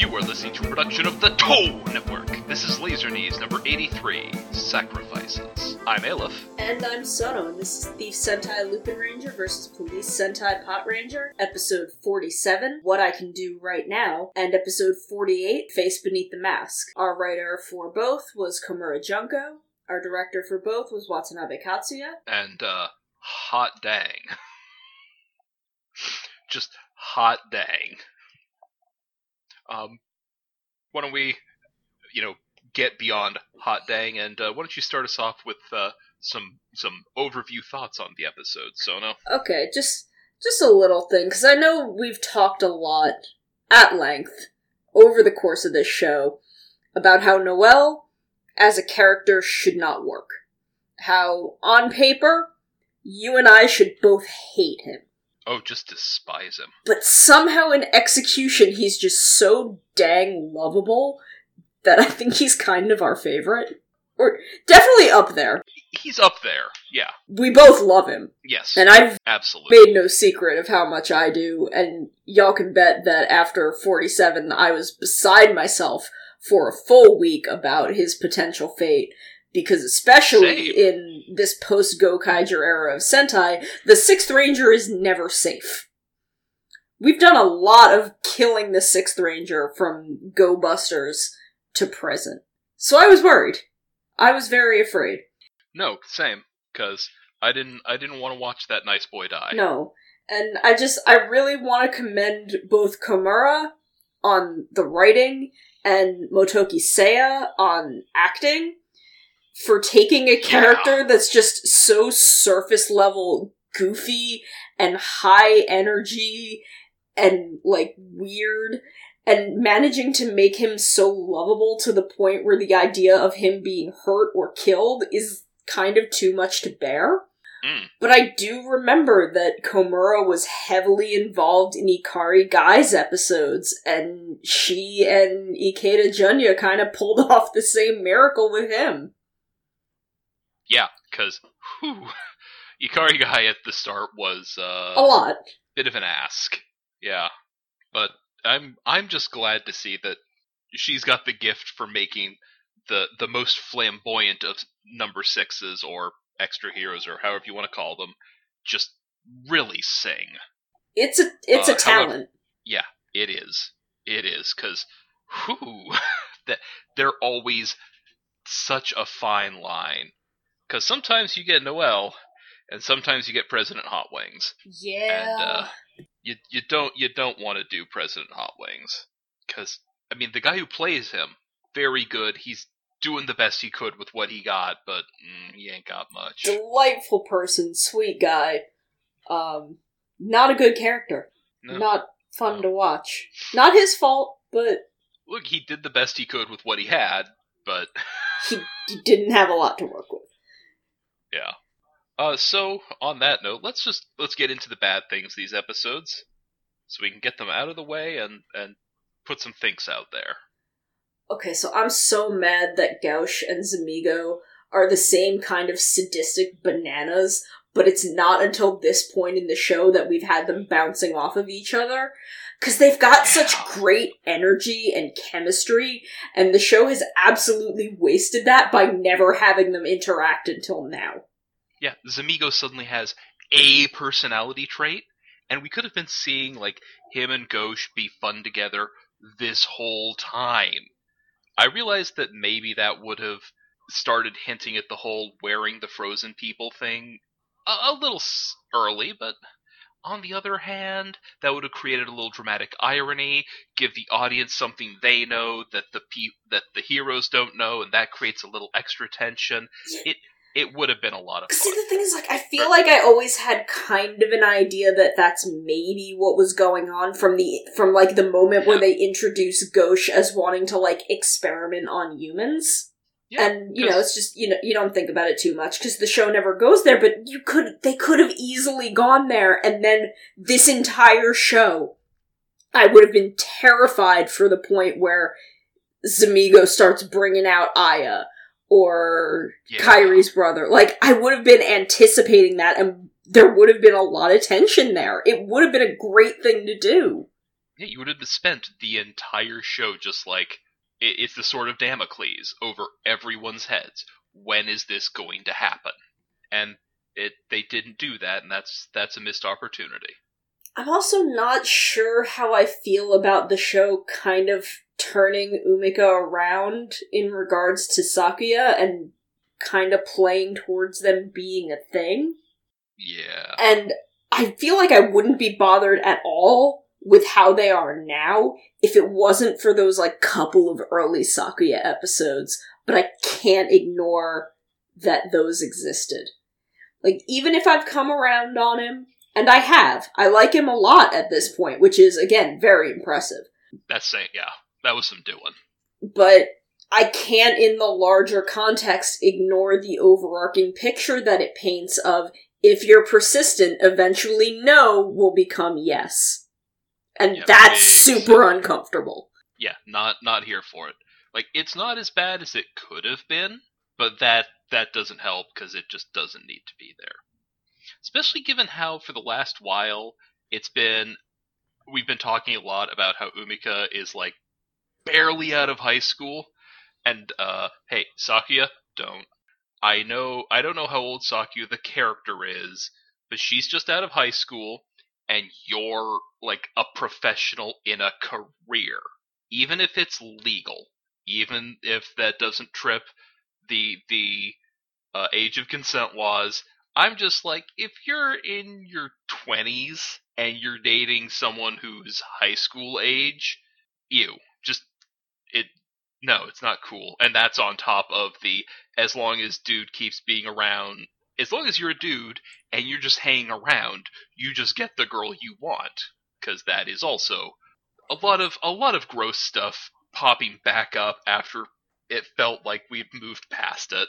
You are listening to a production of the Toe Network. This is Laser Knees number 83 Sacrifices. I'm Aleph. And I'm Sono, and this is Thief Sentai Lupin Ranger versus Police Sentai Patranger, episode 47, What I Can Do Right Now, and episode 48, Face Beneath the Mask. Our writer for both was Komura Junko. Our director for both was Watanabe Katsuya. And, uh, hot dang. Just hot dang. Um, why don't we, you know, get beyond hot dang, and uh, why don't you start us off with uh, some some overview thoughts on the episode, Sono? Okay, just just a little thing, because I know we've talked a lot at length over the course of this show about how Noel, as a character, should not work. How, on paper, you and I should both hate him. Oh, just despise him. But somehow in execution, he's just so dang lovable that I think he's kind of our favorite. Or definitely up there. He's up there, yeah. We both love him. Yes, And I've absolutely. made no secret of how much I do, and y'all can bet that after 47, I was beside myself for a full week about his potential fate. Because especially Same. in this post Gokaiger era of Sentai, the Sixth Ranger is never safe. We've done a lot of killing the Sixth Ranger from Go Busters to present. So I was worried. I was very afraid. No, same. Because I didn't. I didn't want to watch that nice boy die. No. And I just, I really want to commend both Komura on the writing and Motoki Seiya on acting for taking a character that's just so surface level goofy and high energy and like weird and managing to make him so lovable to the point where the idea of him being hurt or killed is kind of too much to bear. Mm. But I do remember that Komura was heavily involved in Ikari Guy's episodes, and she and Ikeda Junya kind of pulled off the same miracle with him. Yeah, because Ikari guy at the start was uh, A lot. bit of an ask. Yeah, but I'm I'm just glad to see that she's got the gift for making the the most flamboyant of number sixes or extra heroes or however you want to call them just really sing. It's a it's Uh, a talent. Yeah, it is. It is because whoo, that they're always such a fine line. Because sometimes you get Noel, and sometimes you get President Hot Wings. yeah. and uh, you you don't you don't want to do President Hot Wings because I mean the guy who plays him very good. He's doing the best he could with what he got, but mm, he ain't got much. Delightful person, sweet guy. Um, not a good character. No. Not fun to watch. Not his fault, but Look, he did the best he could with what he had, but he, he didn't have a lot to work with. Yeah. Uh, so on that note, let's just let's get into the bad things these episodes, so we can get them out of the way and and put some thinks out there. Okay, so I'm so mad that Gauche and Zamigo are the same kind of sadistic bananas, but it's not until this point in the show that we've had them bouncing off of each other. Because they've got such great energy and chemistry, and the show has absolutely wasted that by never having them interact until now. Yeah, Zamigo suddenly has a personality trait, and we could have been seeing like him and Gauche be fun together this whole time. I realized that maybe that would have started hinting at the whole wearing the frozen people thing a, a little early, but on the other hand, that would have created a little dramatic irony, give the audience something they know that the pe- that the heroes don't know, and that creates a little extra tension. It it would have been a lot of See, the thing is, like, I feel like I always had kind of an idea that that's maybe what was going on from the from like the moment where they introduced Gauche as wanting to like experiment on humans. Yeah, and you know, it's just you know you don't think about it too much because the show never goes there. But you could they could have easily gone there, and then this entire show, I would have been terrified for the point where Zamigo starts bringing out Aya or Yeah. Kairi's brother. Like, I would have been anticipating that, and there would have been a lot of tension there. It would have been a great thing to do. Yeah, you would have spent the entire show just like it's the sword of Damocles over everyone's heads. When is this going to happen? And it they didn't do that, and that's that's a missed opportunity. I'm also not sure how I feel about the show kind of turning Umika around in regards to Sakuya and kind of playing towards them being a thing. Yeah. And I feel like I wouldn't be bothered at all with how they are now if it wasn't for those like couple of early Sakuya episodes, but I can't ignore that those existed. Like even if I've come around on him, and I have, I like him a lot at this point, which is again very impressive. That's saying, yeah, that was some doing. But I can't, in the larger context, ignore the overarching picture that it paints of if you're persistent, eventually no will become yes. And Yeah, that's super uncomfortable. Yeah, not not here for it. Like it's not as bad as it could have been, but that that doesn't help because it just doesn't need to be there. Especially given how for the last while it's been we've been talking a lot about how Umika is like barely out of high school and uh hey, Sakuya, don't. I know I don't know how old Sakuya the character is, but she's just out of high school and you're like a professional in a career even if it's legal, even if that doesn't trip the the uh, age of consent laws, I'm just like if you're in your 20s and you're dating someone who's high school age, you just it no, it's not cool. And that's on top of the as long as dude keeps being around, as long as you're a dude and you're just hanging around, you just get the girl you want because that is also a lot of a lot of gross stuff popping back up after it felt like we'd moved past it.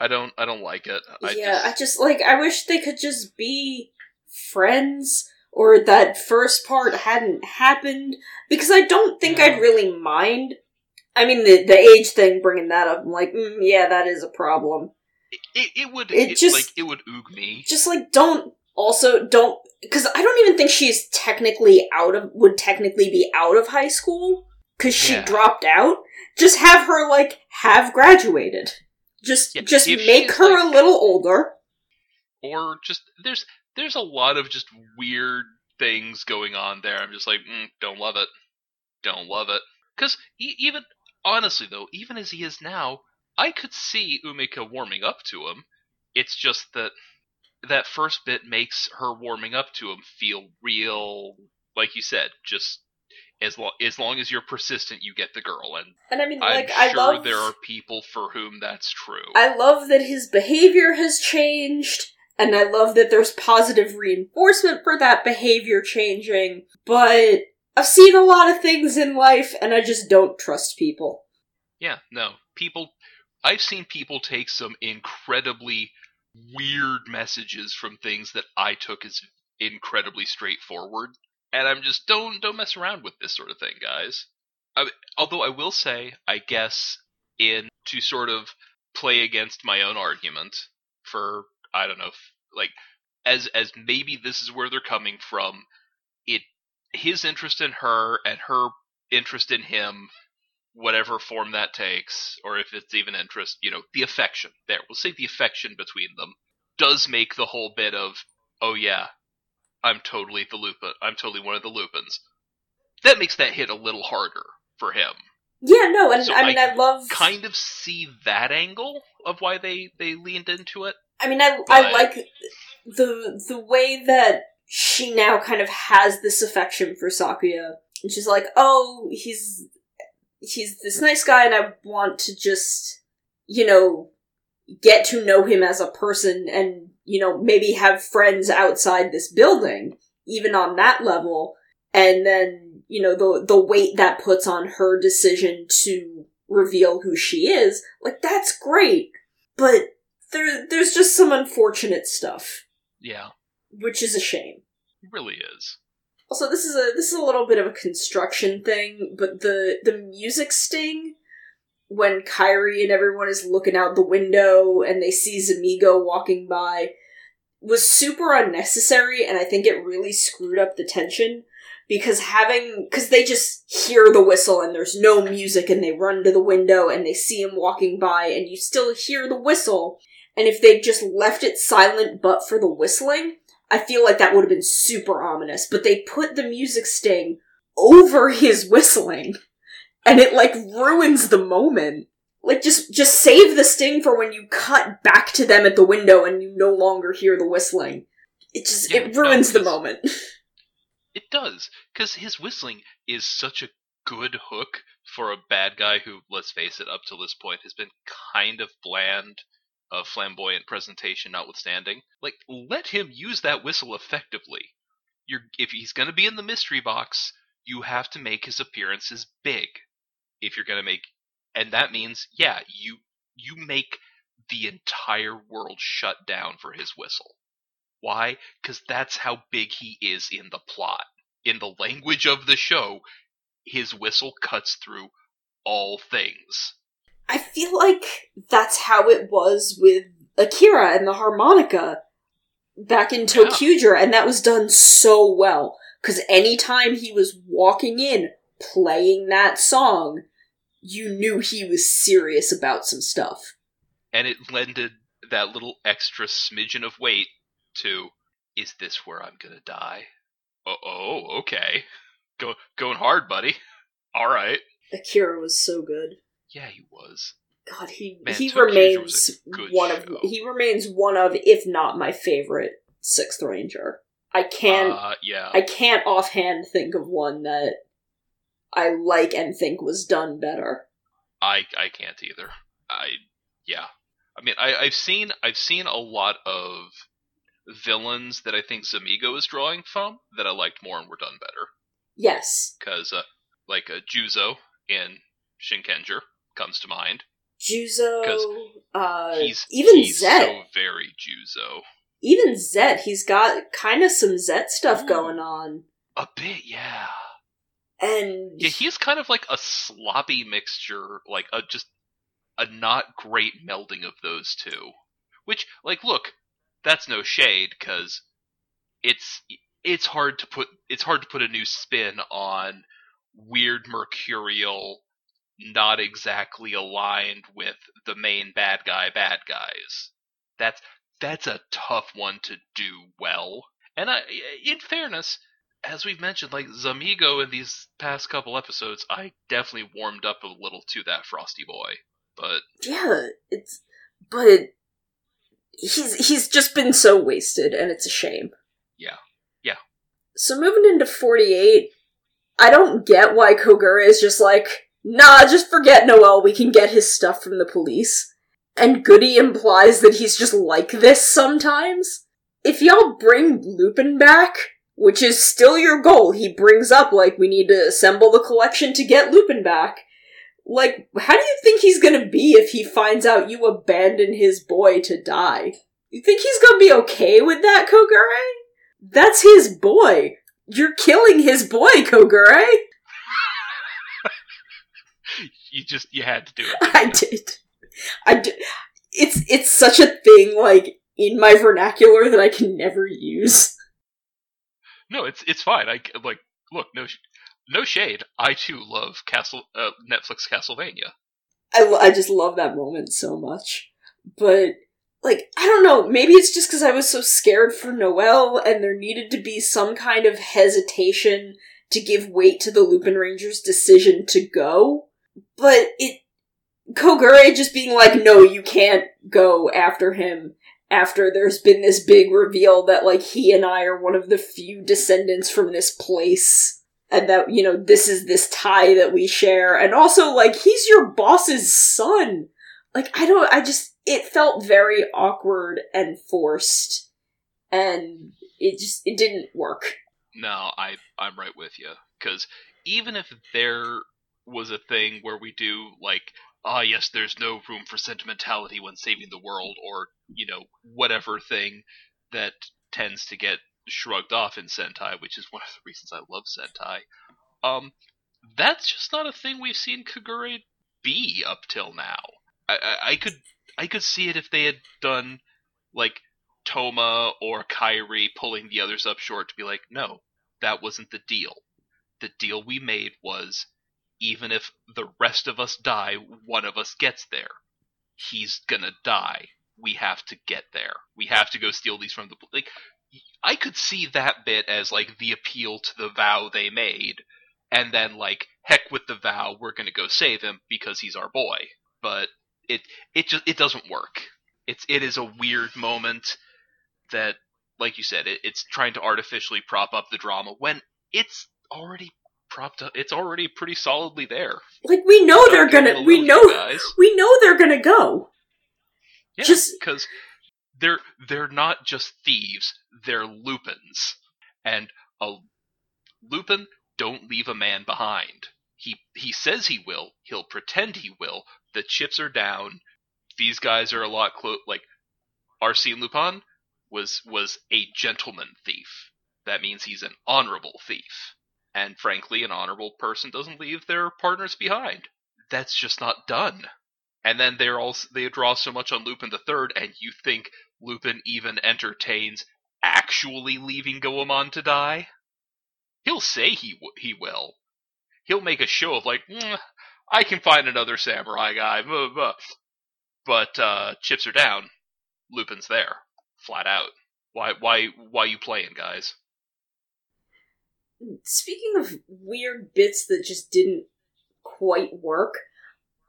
I don't I don't like it. I yeah, just, I just like I wish they could just be friends or that first part hadn't happened because I don't think Yeah. I'd really mind. I mean the the age thing bringing that up, I'm like, mm, yeah, that is a problem. It, it would it it just- like it would oog me. Just like don't also don't because I don't even think she's technically out of would technically be out of high school because she Yeah. dropped out. Just have her like have graduated. Just Yeah, just make her like- a little older. or just there's there's a lot of just weird things going on there. I'm just like, mm, don't love it, don't love it. Because even honestly though, even as he is now, I could see Umika warming up to him. It's just that that first bit makes her warming up to him feel real, like you said, just. As, lo- as long as you're persistent, you get the girl, and And I mean, I'm like sure I love there are people for whom that's true. I love that his behavior has changed, and I love that there's positive reinforcement for that behavior changing, but I've seen a lot of things in life, and I just don't trust people. Yeah, no. People I've seen people take some incredibly weird messages from things that I took as incredibly straightforward. And I'm just don't don't mess around with this sort of thing, guys. I, although I will say, I guess in to sort of play against my own argument for I don't know, like as as maybe this is where they're coming from. It his interest in her and her interest in him whatever form that takes, or if it's even interest, you know, the affection. There, we'll say the affection between them does make the whole bit of, oh yeah, I'm totally the Lupin. I'm totally one of the Lupins. That makes that hit a little harder for him. Yeah, no, and So I mean, I, love. Kind of see that angle of why they they leaned into it. I mean, I I like the the way that she now kind of has this affection for Sakuya, and she's like, "Oh, he's he's this nice guy, and I want to just, you know, get to know him as a person, and you know, maybe have friends outside this building, even on that level." And then, you know, the the weight that puts on her decision to reveal who she is, like that's great, but there there's just some unfortunate stuff, Yeah, which is a shame. it really is. Also, this is a this is a little bit of a construction thing, but the the music sting when Kairi and everyone is looking out the window and they see Zamigo walking by was super unnecessary, and I think it really screwed up the tension because having because they just hear the whistle and there's no music and they run to the window and they see him walking by and you still hear the whistle. And if they just left it silent but for the whistling i feel like that would have been super ominous but they put the music sting over his whistling and it like ruins the moment. Like just just save the sting for when you cut back to them at the window and you no longer hear the whistling. It just Yeah, it no, ruins the 'cause- moment. It does, because his whistling is such a good hook for a bad guy who, let's face it, up till this point has been kind of bland, of flamboyant presentation notwithstanding. Like, let him use that whistle effectively. You're, if he's going to be in the mystery box, you have to make his appearances big. If you're going to make, and that means, yeah, you you make the entire world shut down for his whistle. Why? Because that's how big he is in the plot. In the language of the show, his whistle cuts through all things. I feel like that's how it was with Akira and the harmonica back in Yeah. And that was done so well. Because anytime he was walking in, playing that song, you knew he was serious about some stuff. And it lended that little extra smidgen of weight to is this where I'm gonna die? Oh, oh okay. Go going hard, buddy. Alright. Akira was so good. Yeah, he was. God, he Man, he remains was a good one show. of he remains one of, if not my favorite Sixth Ranger. I can't uh, yeah. I can't offhand think of one that I like and think was done better. I I can't either. I yeah. I mean, I, I've seen I've seen a lot of villains that I think Zamigo is drawing from that I liked more and were done better. Yes, Because uh, like uh, Juzo in Shinkenger comes to mind. Juzo. Uh, He's even he's so very Juzo. Even Zet. He's got kind of some Zet stuff Ooh. going on, A bit, yeah. and Yeah, he's kind of like a sloppy mixture, like a just a not great melding of those two. Which, like, look, that's no shade because it's it's hard to put it's hard to put a new spin on weird mercurial, not exactly aligned with the main bad guy bad guys. That's that's a tough one to do well. And I, in fairness, as we've mentioned, like Zamigo in these past couple episodes, I definitely warmed up a little to that Frosty Boy. But yeah, it's but he's he's just been so wasted, and it's a shame. Yeah. Yeah. So moving into forty eight, I don't get why Kogure is just like, nah, just forget Noel. We can get his stuff from the police. And Goody implies that he's just like this sometimes. If y'all bring Lupin back, which is still your goal, he brings up like we need to assemble the collection to get Lupin back. Like, how do you think he's gonna be if he finds out you abandon his boy to die? You think he's gonna be okay with that, Kogure? That's his boy. You're killing his boy, Kogure. You just you had to do it. I did. I did. It's it's such a thing, like in my vernacular that I can never use. No, it's it's fine. I like look no no shade. I too love Castle uh, Netflix Castlevania. I I just love that moment so much, but like I don't know. Maybe it's just because I was so scared for Noel, and there needed to be some kind of hesitation to give weight to the Lupin Rangers' decision to go. But it Kogure just being like, no, you can't go after him after there's been this big reveal that like he and I are one of the few descendants from this place and that you know this is this tie that we share. And also like he's your boss's son. Like I don't I just it felt very awkward and forced and it just it didn't work. No, I I'm right with you. Because even if there was a thing where we do like ah yes, there's no room for sentimentality when saving the world, or you know whatever thing that tends to get shrugged off in Sentai, which is one of the reasons I love Sentai. Um, that's just not a thing we've seen Kogure be up till now. I, I, I could I could see it if they had done like Toma or Kairi pulling the others up short to be like, no, that wasn't the deal. the deal we made was even if the rest of us die, one of us gets there. He's gonna die. We have to get there. We have to go steal these from the like. I could see that bit as like the appeal to the vow they made, and then like heck with the vow, we're gonna go save him because he's our boy. But it it just it doesn't work. It's it is a weird moment that, like you said, it, it's trying to artificially prop up the drama when it's already propped up. It's already pretty solidly there. Like we know Don't they're gonna we know guys. we know they're gonna go. Yeah, Just- because they're they're not just thieves; they're Lupins, and a Lupin don't leave a man behind. He he says he will. He'll pretend he will. The chips are down. These guys are a lot close. Like Arsene Lupin was was a gentleman thief. That means he's an honorable thief. And frankly, an honorable person doesn't leave their partners behind. That's just not done. And then they're also they draw so much on Lupin the Third, and you think Lupin even entertains actually leaving Goemon to die? He'll say he w- he will. He'll make a show of like, "Mm, I can find another samurai guy, blah, blah, blah." but uh, chips are down. Lupin's there, flat out. Why why why you playing, guys? Speaking of weird bits that just didn't quite work,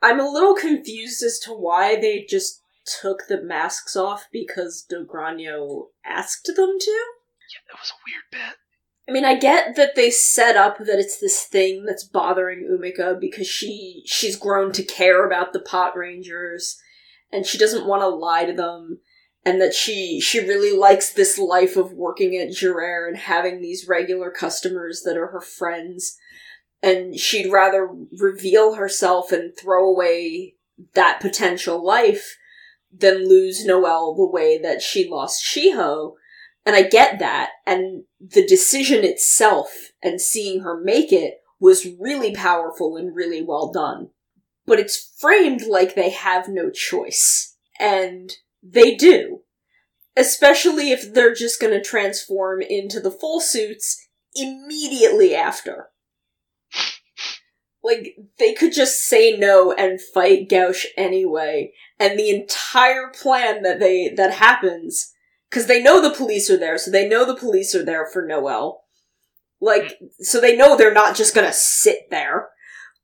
I'm a little confused as to why they just took the masks off because Dograno asked them to. Yeah, that was a weird bit. I mean, I get that they set up that it's this thing that's bothering Umika because she she's grown to care about the Patrangers and she doesn't want to lie to them and that she she really likes this life of working at Jurer and having these regular customers that are her friends and she'd rather reveal herself and throw away that potential life than lose Noel the way that she lost Shiho. And I get that. And the decision itself and seeing her make it was really powerful and really well done. But it's framed like they have no choice. And they do. Especially if they're just gonna transform into the full suits immediately after. Like, they could just say no and fight Gauche anyway, and the entire plan that they, that happens because they know the police are there, so they know the police are there for Noel. Like, so they know they're not just gonna sit there.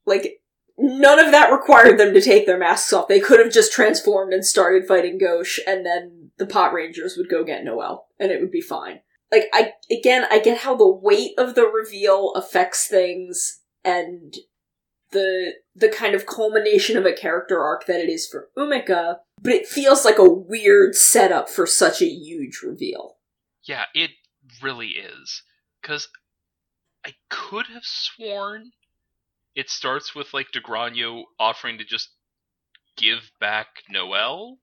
Like, none of that required them to take their masks off. They could have just transformed and started fighting Gauche, and then the Patrangers would go get Noel, and it would be fine. Like, I, again, I get how the weight of the reveal affects things, and the, the kind of culmination of a character arc that it is for Umika, but it feels like a weird setup for such a huge reveal. Yeah, it really is. Because I could have sworn it starts with like DeGrano offering to just give back Noel,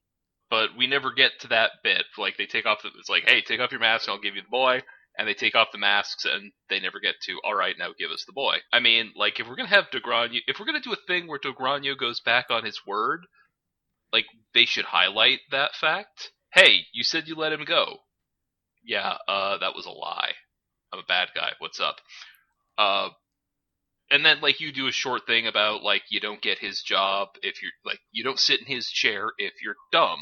but we never get to that bit. Like they take off the, it's like, hey, take off your mask, and I'll give you the boy. And they take off the masks, and they never get to. All right, now give us the boy. I mean, like if we're gonna have DeGrano, if we're gonna do a thing where DeGrano goes back on his word, like they should highlight that fact. Hey, you said you let him go. Yeah, uh, that was a lie. I'm a bad guy. What's up? Uh, and then like you do a short thing about like you don't get his job if you're like you don't sit in his chair if you're dumb,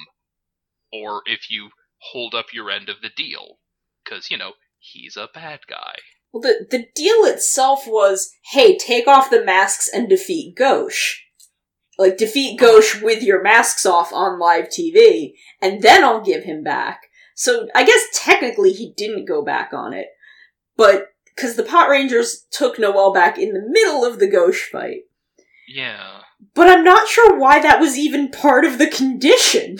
or if you hold up your end of the deal, because you know he's a bad guy. Well, the, the deal itself was, hey, take off the masks and defeat Gauche. Like, defeat Gauche with your masks off on live TV, and then I'll give him back. So, I guess technically he didn't go back on it. But, cause the Patrangers took Noel back in the middle of the Gauche fight. Yeah. But I'm not sure why that was even part of the condition.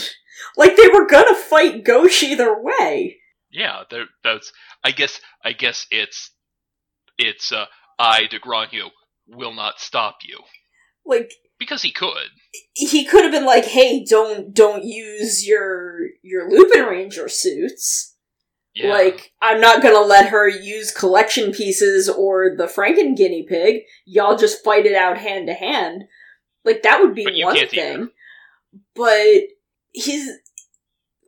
Like, they were gonna fight Gauche either way. Yeah, that's. I guess. I guess it's. It's. Uh, I DeGrano will not stop you Like, because he could. he could have been like, "Hey, don't don't use your your Lupin Ranger suits. Yeah. Like, I'm not gonna let her use collection pieces or the Franken guinea pig. Y'all just fight it out hand to hand. Like that would be one thing. But his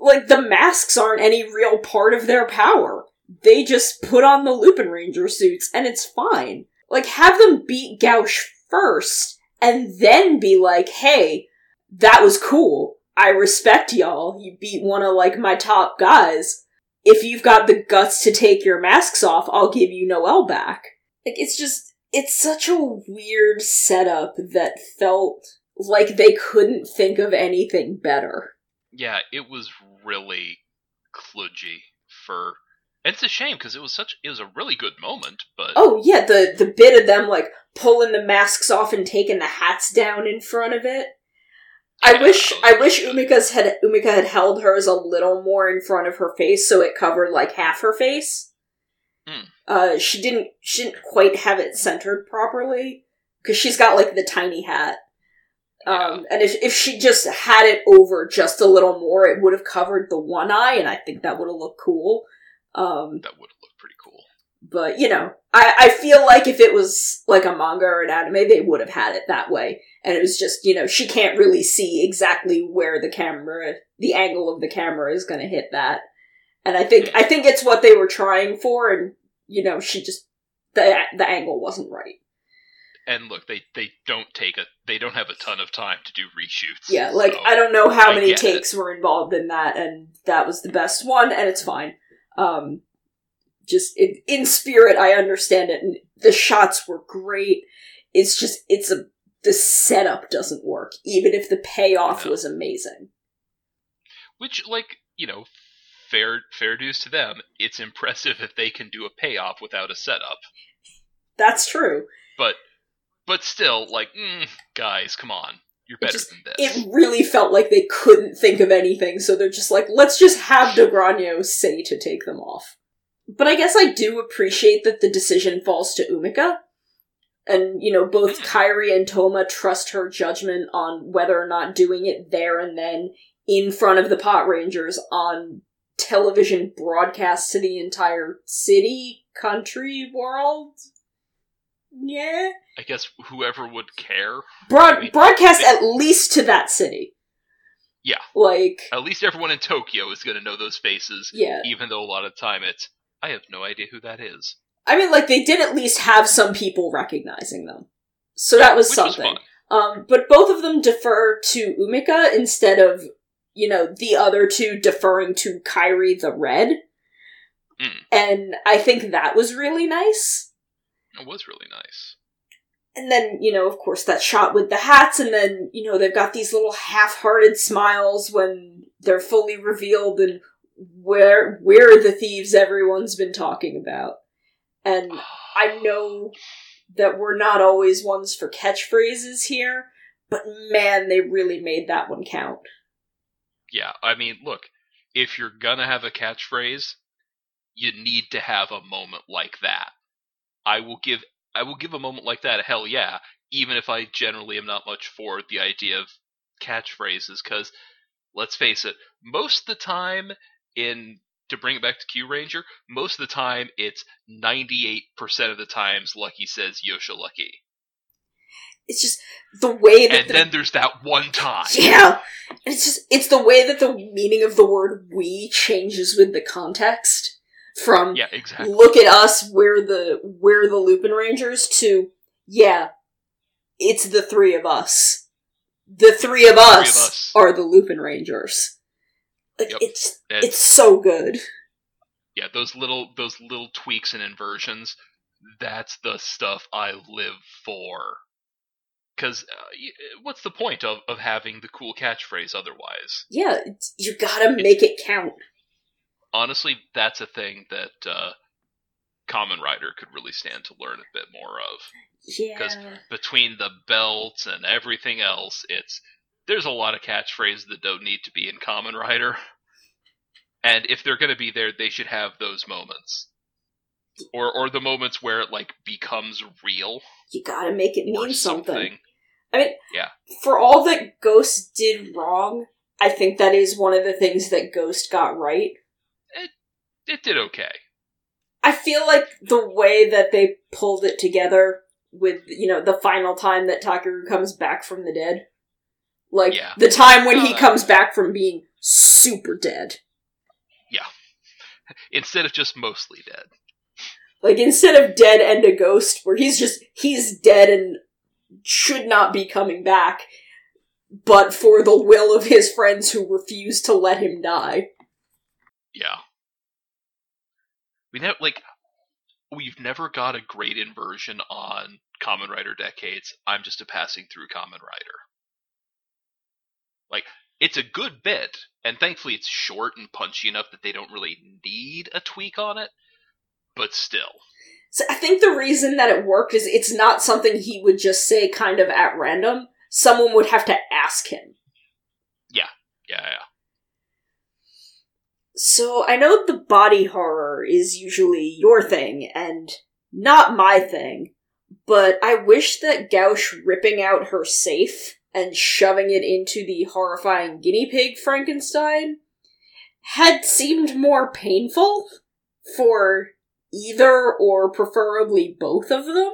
like the masks aren't any real part of their power. They just put on the Lupin Ranger suits and it's fine. Like, have them beat Gauche first, and then be like, hey, that was cool. I respect y'all. You beat one of, like, my top guys. If you've got the guts to take your masks off, I'll give you Noel back. Like, it's just, it's such a weird setup that felt like they couldn't think of anything better. Yeah, it was really kludgy for. And it's a shame because it was such it was a really good moment, but Oh yeah, the the bit of them like pulling the masks off and taking the hats down in front of it. I wish I wish. Umika's had Umika had held hers a little more in front of her face so it covered like half her face. Hmm. Uh, she didn't she didn't quite have it centered properly because she's got like the tiny hat. Um, and if if she just had it over just a little more, it would have covered the one eye, and I think that would have looked cool. Um, that would have looked pretty cool. but you know, I, I feel like if it was like a manga or an anime, they would have had it that way. And it was just, you know, she can't really see exactly where the camera, the angle of the camera is going to hit that. And I think, I think it's what they were trying for, and you know, she just the the angle wasn't right. And look, they they don't take a they don't have a ton of time to do reshoots. Yeah, like so- I don't know how I many takes were involved in that, and that was the best one, and it's fine. Um, just in, in spirit, I understand it, and the shots were great. It's just it's a the setup doesn't work, even if the payoff No. was amazing. which like you know fair fair dues to them it's impressive if they can do a payoff without a setup That's true. but but still like mm, guys come on you're better just- than this It really felt like they couldn't think of anything, so they're just like, let's just have De Grano say to take them off. But I guess I do appreciate that the decision falls to Umika. And, you know, both. Kairi and Toma trust her judgment on whether or not doing it there and then in front of the Patrangers on television broadcast to the entire city, country, world. Yeah. i guess whoever would care Broad- I mean, broadcast they- at least to that city. Yeah. Like, at least everyone in tokyo is going to know those faces yeah. even though a lot of time it's i have no idea who that is I mean, like, they did at least have some people recognizing them. So that was which something. was Um, but both of them defer to Umika instead of, you know, the other two deferring to Kairi the Red. Mm. And I think that was really nice. it was really nice And then, you know, of course, that shot with the hats, and then, you know, they've got these little half hearted smiles when they're fully revealed and where we're the thieves everyone's been talking about. And I know that we're not always ones for catchphrases here, but man, they really made that one count. Yeah, I mean, look, if you're gonna have a catchphrase, you need to have a moment like that. I will give I will give a moment like that hell yeah, even if I generally am not much for the idea of catchphrases, because let's face it, most of the time in to bring it back to Kyuranger, most of the time it's ninety eight percent of the times Lucky says Yosha Lucky. It's just the way that And the, then there's that one time. yeah, and it's just it's the way that the meaning of the word "we" changes with the context from Yeah, exactly. look at us, we're the we're the Lupin Rangers to yeah, it's the three of us. The three of us, us. are the Lupin Rangers. Like Yep. it's And- it's so good. yeah those little those little tweaks and inversions that's the stuff i live for because uh, what's the point of, of having the cool catchphrase otherwise Yeah, you gotta make it count. honestly that's a thing that uh, Kamen Rider could really stand to learn a bit more of Yeah. Because between the belts and everything else it's there's a lot of catchphrases that don't need to be in Kamen Rider and if they're going to be there they should have those moments or or the moments where it like becomes real You gotta make it mean something. something I mean, Yeah. for all that Ghost did wrong, I think that is one of the things that Ghost got right. it did okay I feel like the way that they pulled it together with, you know, the final time that Takeru comes back from the dead. Like, Yeah. the time when he Uh, comes back from being super dead. Yeah. Instead of just mostly dead Like instead of dead and a ghost, where he's just he's dead and should not be coming back, but for the will of his friends who refuse to let him die. Yeah. We never like we've never got a great inversion on Kamen Rider Decade's. I'm just a passing through Kamen Rider. Like it's a good bit, and thankfully it's short and punchy enough that they don't really need a tweak on it. But still, So I think the reason that it worked is it's not something he would just say kind of at random. Someone would have to ask him. yeah, yeah. Yeah. So I know the body horror is usually your thing and not my thing, but I wish that Gauche ripping out her safe and shoving it into the horrifying guinea pig Frankenstein had seemed more painful for either or preferably both of them.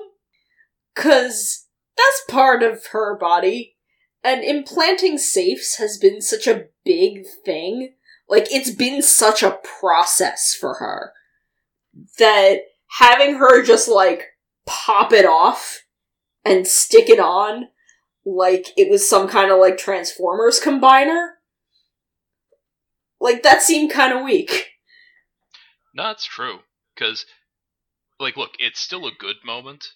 Cause that's part of her body, and implanting safes has been such a big thing like, it's been such a process for her that having her just, like, pop it off and stick it on like it was some kind of, like, Transformers combiner, like, that seemed kind of weak. No, true. Because, like, look, it's still a good moment,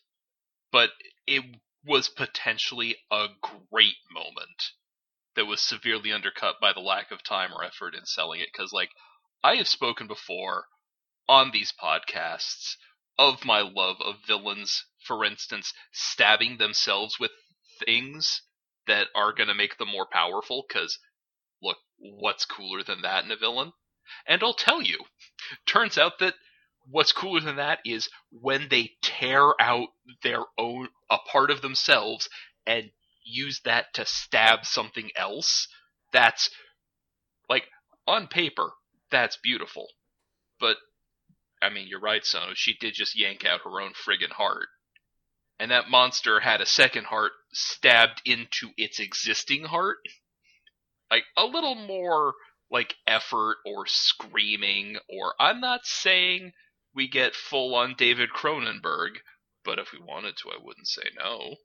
but it was potentially a great moment that was severely undercut by the lack of time or effort in selling it. Because, like, I have spoken before on these podcasts of my love of villains, for instance, stabbing themselves with things that are going to make them more powerful. Because, look, what's cooler than that in a villain? And I'll tell you, turns out that what's cooler than that is when they tear out their own a part of themselves and use that to stab something else. That's like on paper, that's beautiful. But I mean, you're right, Sono. She did just yank out her own friggin' heart. And that monster had a second heart stabbed into its existing heart. Like a little more like effort or screaming or I'm not saying we get full on David Cronenberg, but if we wanted to I wouldn't say no.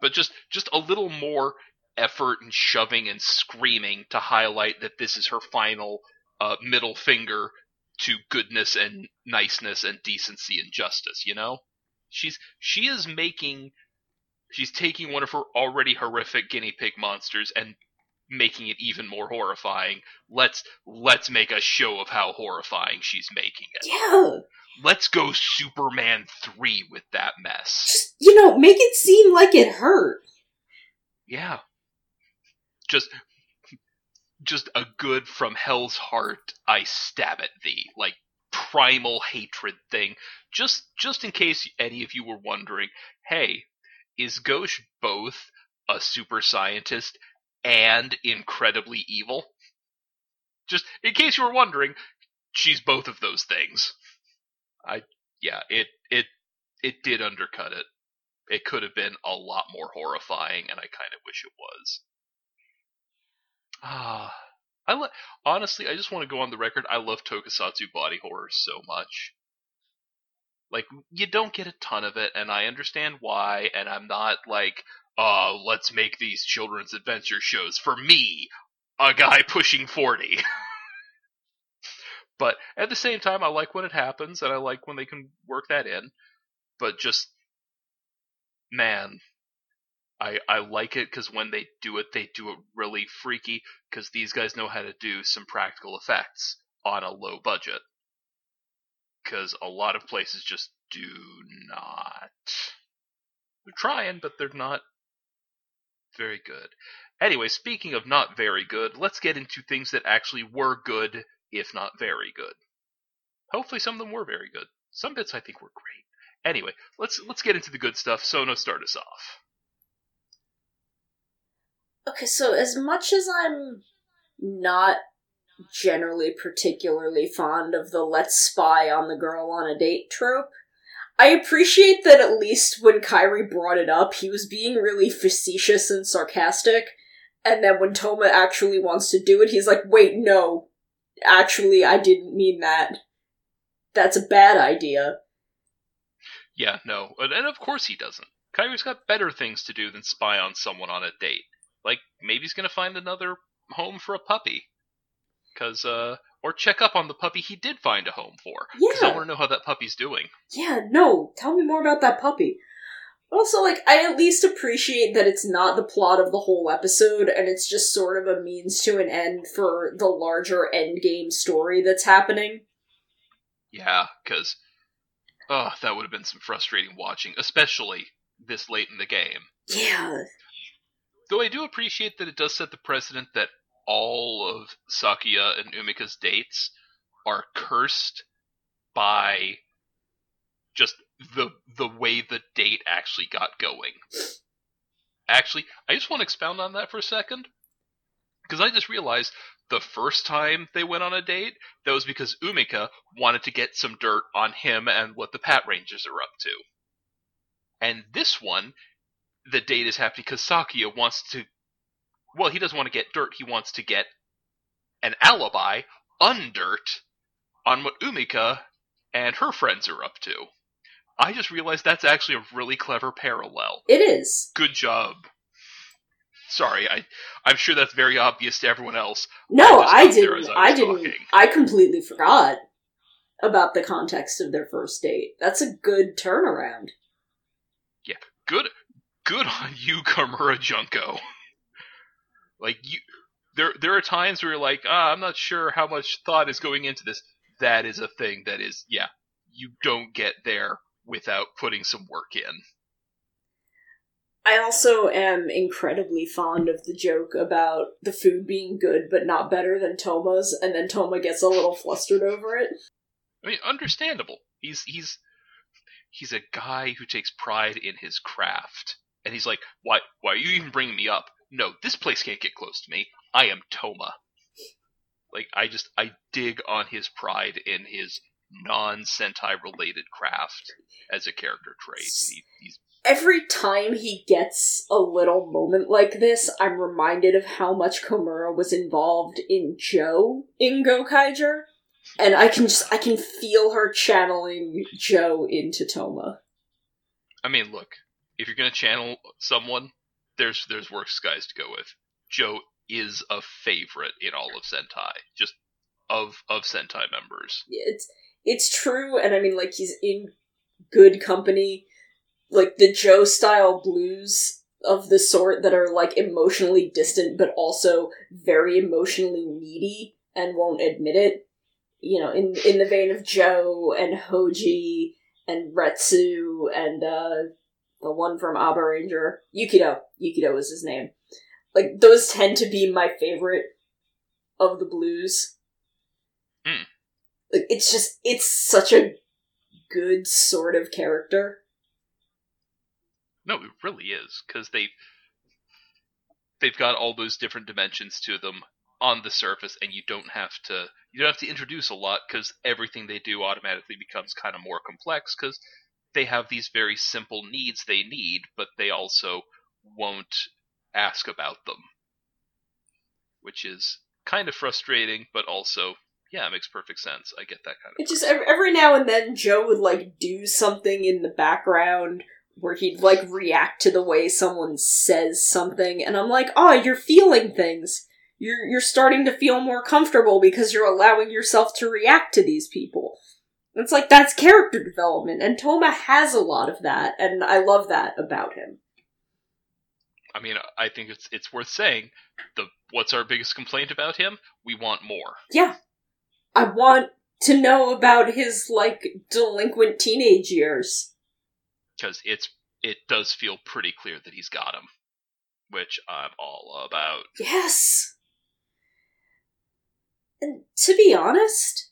But just just a little more effort and shoving and screaming to highlight that this is her final uh, middle finger to goodness and niceness and decency and justice, you know? She's she is making she's taking one of her already horrific guinea pig monsters and making it even more horrifying. Let's let's make a show of how horrifying she's making it. Yeah. Let's go Superman 3 with that mess. Just, you know, make it seem like it hurt. Yeah. Just just a good from hell's heart I stab at thee like primal hatred thing. Just just in case any of you were wondering, hey, is Gauche both a super scientist and incredibly evil? Just in case you were wondering, she's both of those things. I yeah, it it it did undercut it. It could have been a lot more horrifying, and I kind of wish it was. Ah, I honestly, I just want to go on the record. I love Tokusatsu body horror so much. Like you don't get a ton of it, and I understand why. And I'm not like, oh, let's make these children's adventure shows for me, a guy pushing forty. but at the same time, I like when it happens, and I like when they can work that in. But just, man, I I like it because when they do it, they do it really freaky because these guys know how to do some practical effects on a low budget. Because a lot of places just do not. They're trying, but they're not very good. Anyway, speaking of not very good, let's get into things that actually were good, if not very good. Hopefully, some of them were very good. Some bits I think were great. Anyway, let's let's get into the good stuff. Sono, start us off. Okay, so as much as I'm not generally particularly fond of the let's spy on the girl on a date trope, I appreciate that at least when Kairi brought it up, he was being really facetious and sarcastic, and then when Toma actually wants to do it, he's like, wait, no, actually, I didn't mean that. that's a bad idea. Yeah, no. And, of course he doesn't. Kairi's got better things to do than spy on someone on a date. Like, maybe he's gonna find another home for a puppy. Cause, uh, or check up on the puppy he did find a home for. Because I want to know how that puppy's doing. Yeah, no, tell me more about that puppy. Also, like, I at least appreciate that it's not the plot of the whole episode, and it's just sort of a means to an end for the larger endgame story that's happening. Yeah, because, oh, that would have been some frustrating watching, especially this late in the game. Yeah. Though I do appreciate that it does set the precedent that all of Sakuya and Umika's dates are cursed by just the the way the date actually got going. Actually, I just want to expound on that for a second. Because I just realized the first time they went on a date, that was because Umika wanted to get some dirt on him and what the Patrangers are up to. And this one, the date is happening because Sakuya wants to. Well, he doesn't want to get dirt. He wants to get an alibi, undirt, on what Umika and her friends are up to. I just realized that's actually a really clever parallel. It is. Good job. Sorry, I I'm sure that's very obvious to everyone else. No, I as didn't. I I didn't. talking. I completely forgot about the context of their first date. That's a good turnaround. Yeah, good good on you, Komura Junko. like you there there are times where you're like, ah, I'm not sure how much thought is going into this. That is a thing that is yeah, you don't get there without putting some work in. I also am incredibly fond of the joke about the food being good but not better than Toma's, and then Toma gets a little flustered over it. I mean, understandable. He's he's he's a guy who takes pride in his craft, and he's like, "Why? Why are you even bringing me up? No, this place can't get close to me. I am Toma." Like, I just I dig on his pride in his non-Sentai related craft as a character trait. He, he's Every time he gets a little moment like this, I'm reminded of how much Komura was involved in Joe in Gokaiger. And I can just I can feel her channeling Joe into Toma. I mean, look, if you're gonna channel someone, there's there's worse guys to go with. Joe is a favorite in all of Sentai, just of of Sentai members. Yeah, it's it's true and i mean like he's in good company like the joe style blues of the sort that are like emotionally distant but also very emotionally needy and won't admit it you know in in the vein of joe and hoji and retsu and uh the one from Abba Ranger, Yukito. Yukito was his name. Like those tend to be my favorite of the blues. Hmm. Like it's just it's such a good sort of character. No, it really is because they they've got all those different dimensions to them on the surface, and you don't have to you don't have to introduce a lot because everything they do automatically becomes kind of more complex because they have these very simple needs they need, but they also won't ask about them, which is kind of frustrating, but also yeah, it makes perfect sense. I get that kind of. It just every, every now and then Joe would like do something in the background where he'd like react to the way someone says something, and I'm like, oh, you're feeling things. You're you're starting to feel more comfortable because you're allowing yourself to react to these people. It's like that's character development, and Toma has a lot of that, and I love that about him. I mean, I think it's it's worth saying. The what's our biggest complaint about him? We want more. Yeah. I want to know about his like delinquent teenage years. because it's it does feel pretty clear that he's got him, which I'm all about. Yes. And to be honest,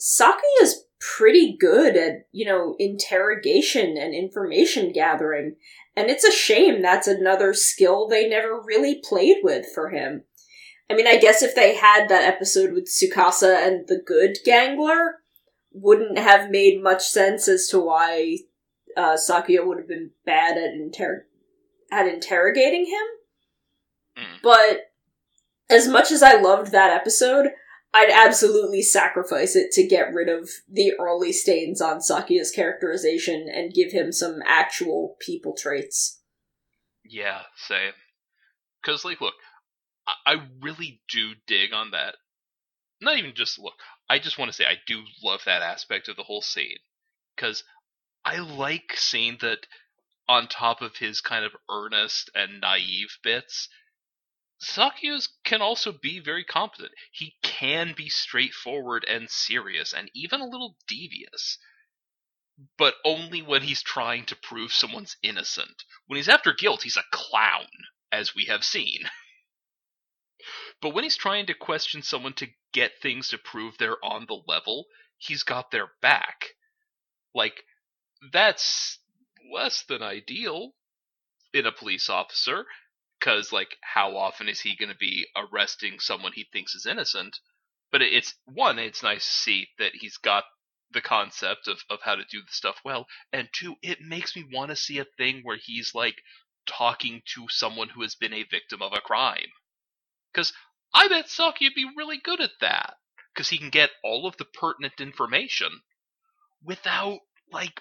Sakuya's pretty good at, you know, interrogation and information gathering, and it's a shame that's another skill they never really played with for him. I mean, I guess if they had that episode with Tsukasa and the good gangler, wouldn't have made much sense as to why uh, Sakuya would have been bad at inter- at interrogating him. Mm. But as much as I loved that episode, I'd absolutely sacrifice it to get rid of the early stains on Sakuya's characterization and give him some actual people traits. Yeah, same. Because, like, look, I, I really do dig on that. Not even just look. I just want to say I do love that aspect of the whole scene because I like seeing that on top of his kind of earnest and naive bits, Sakuya can also be very competent. He can be straightforward and serious and even a little devious. But only when he's trying to prove someone's innocent. When he's after guilt, he's a clown, as we have seen. But when he's trying to question someone to get things to prove they're on the level, he's got their back. Like, that's less than ideal in a police officer, because, like, how often is he going to be arresting someone he thinks is innocent? But it's, one, it's nice to see that he's got the concept of, of how to do the stuff well, and two, it makes me want to see a thing where he's, like, talking to someone who has been a victim of a crime. Because I bet would be really good at that because he can get all of the pertinent information without like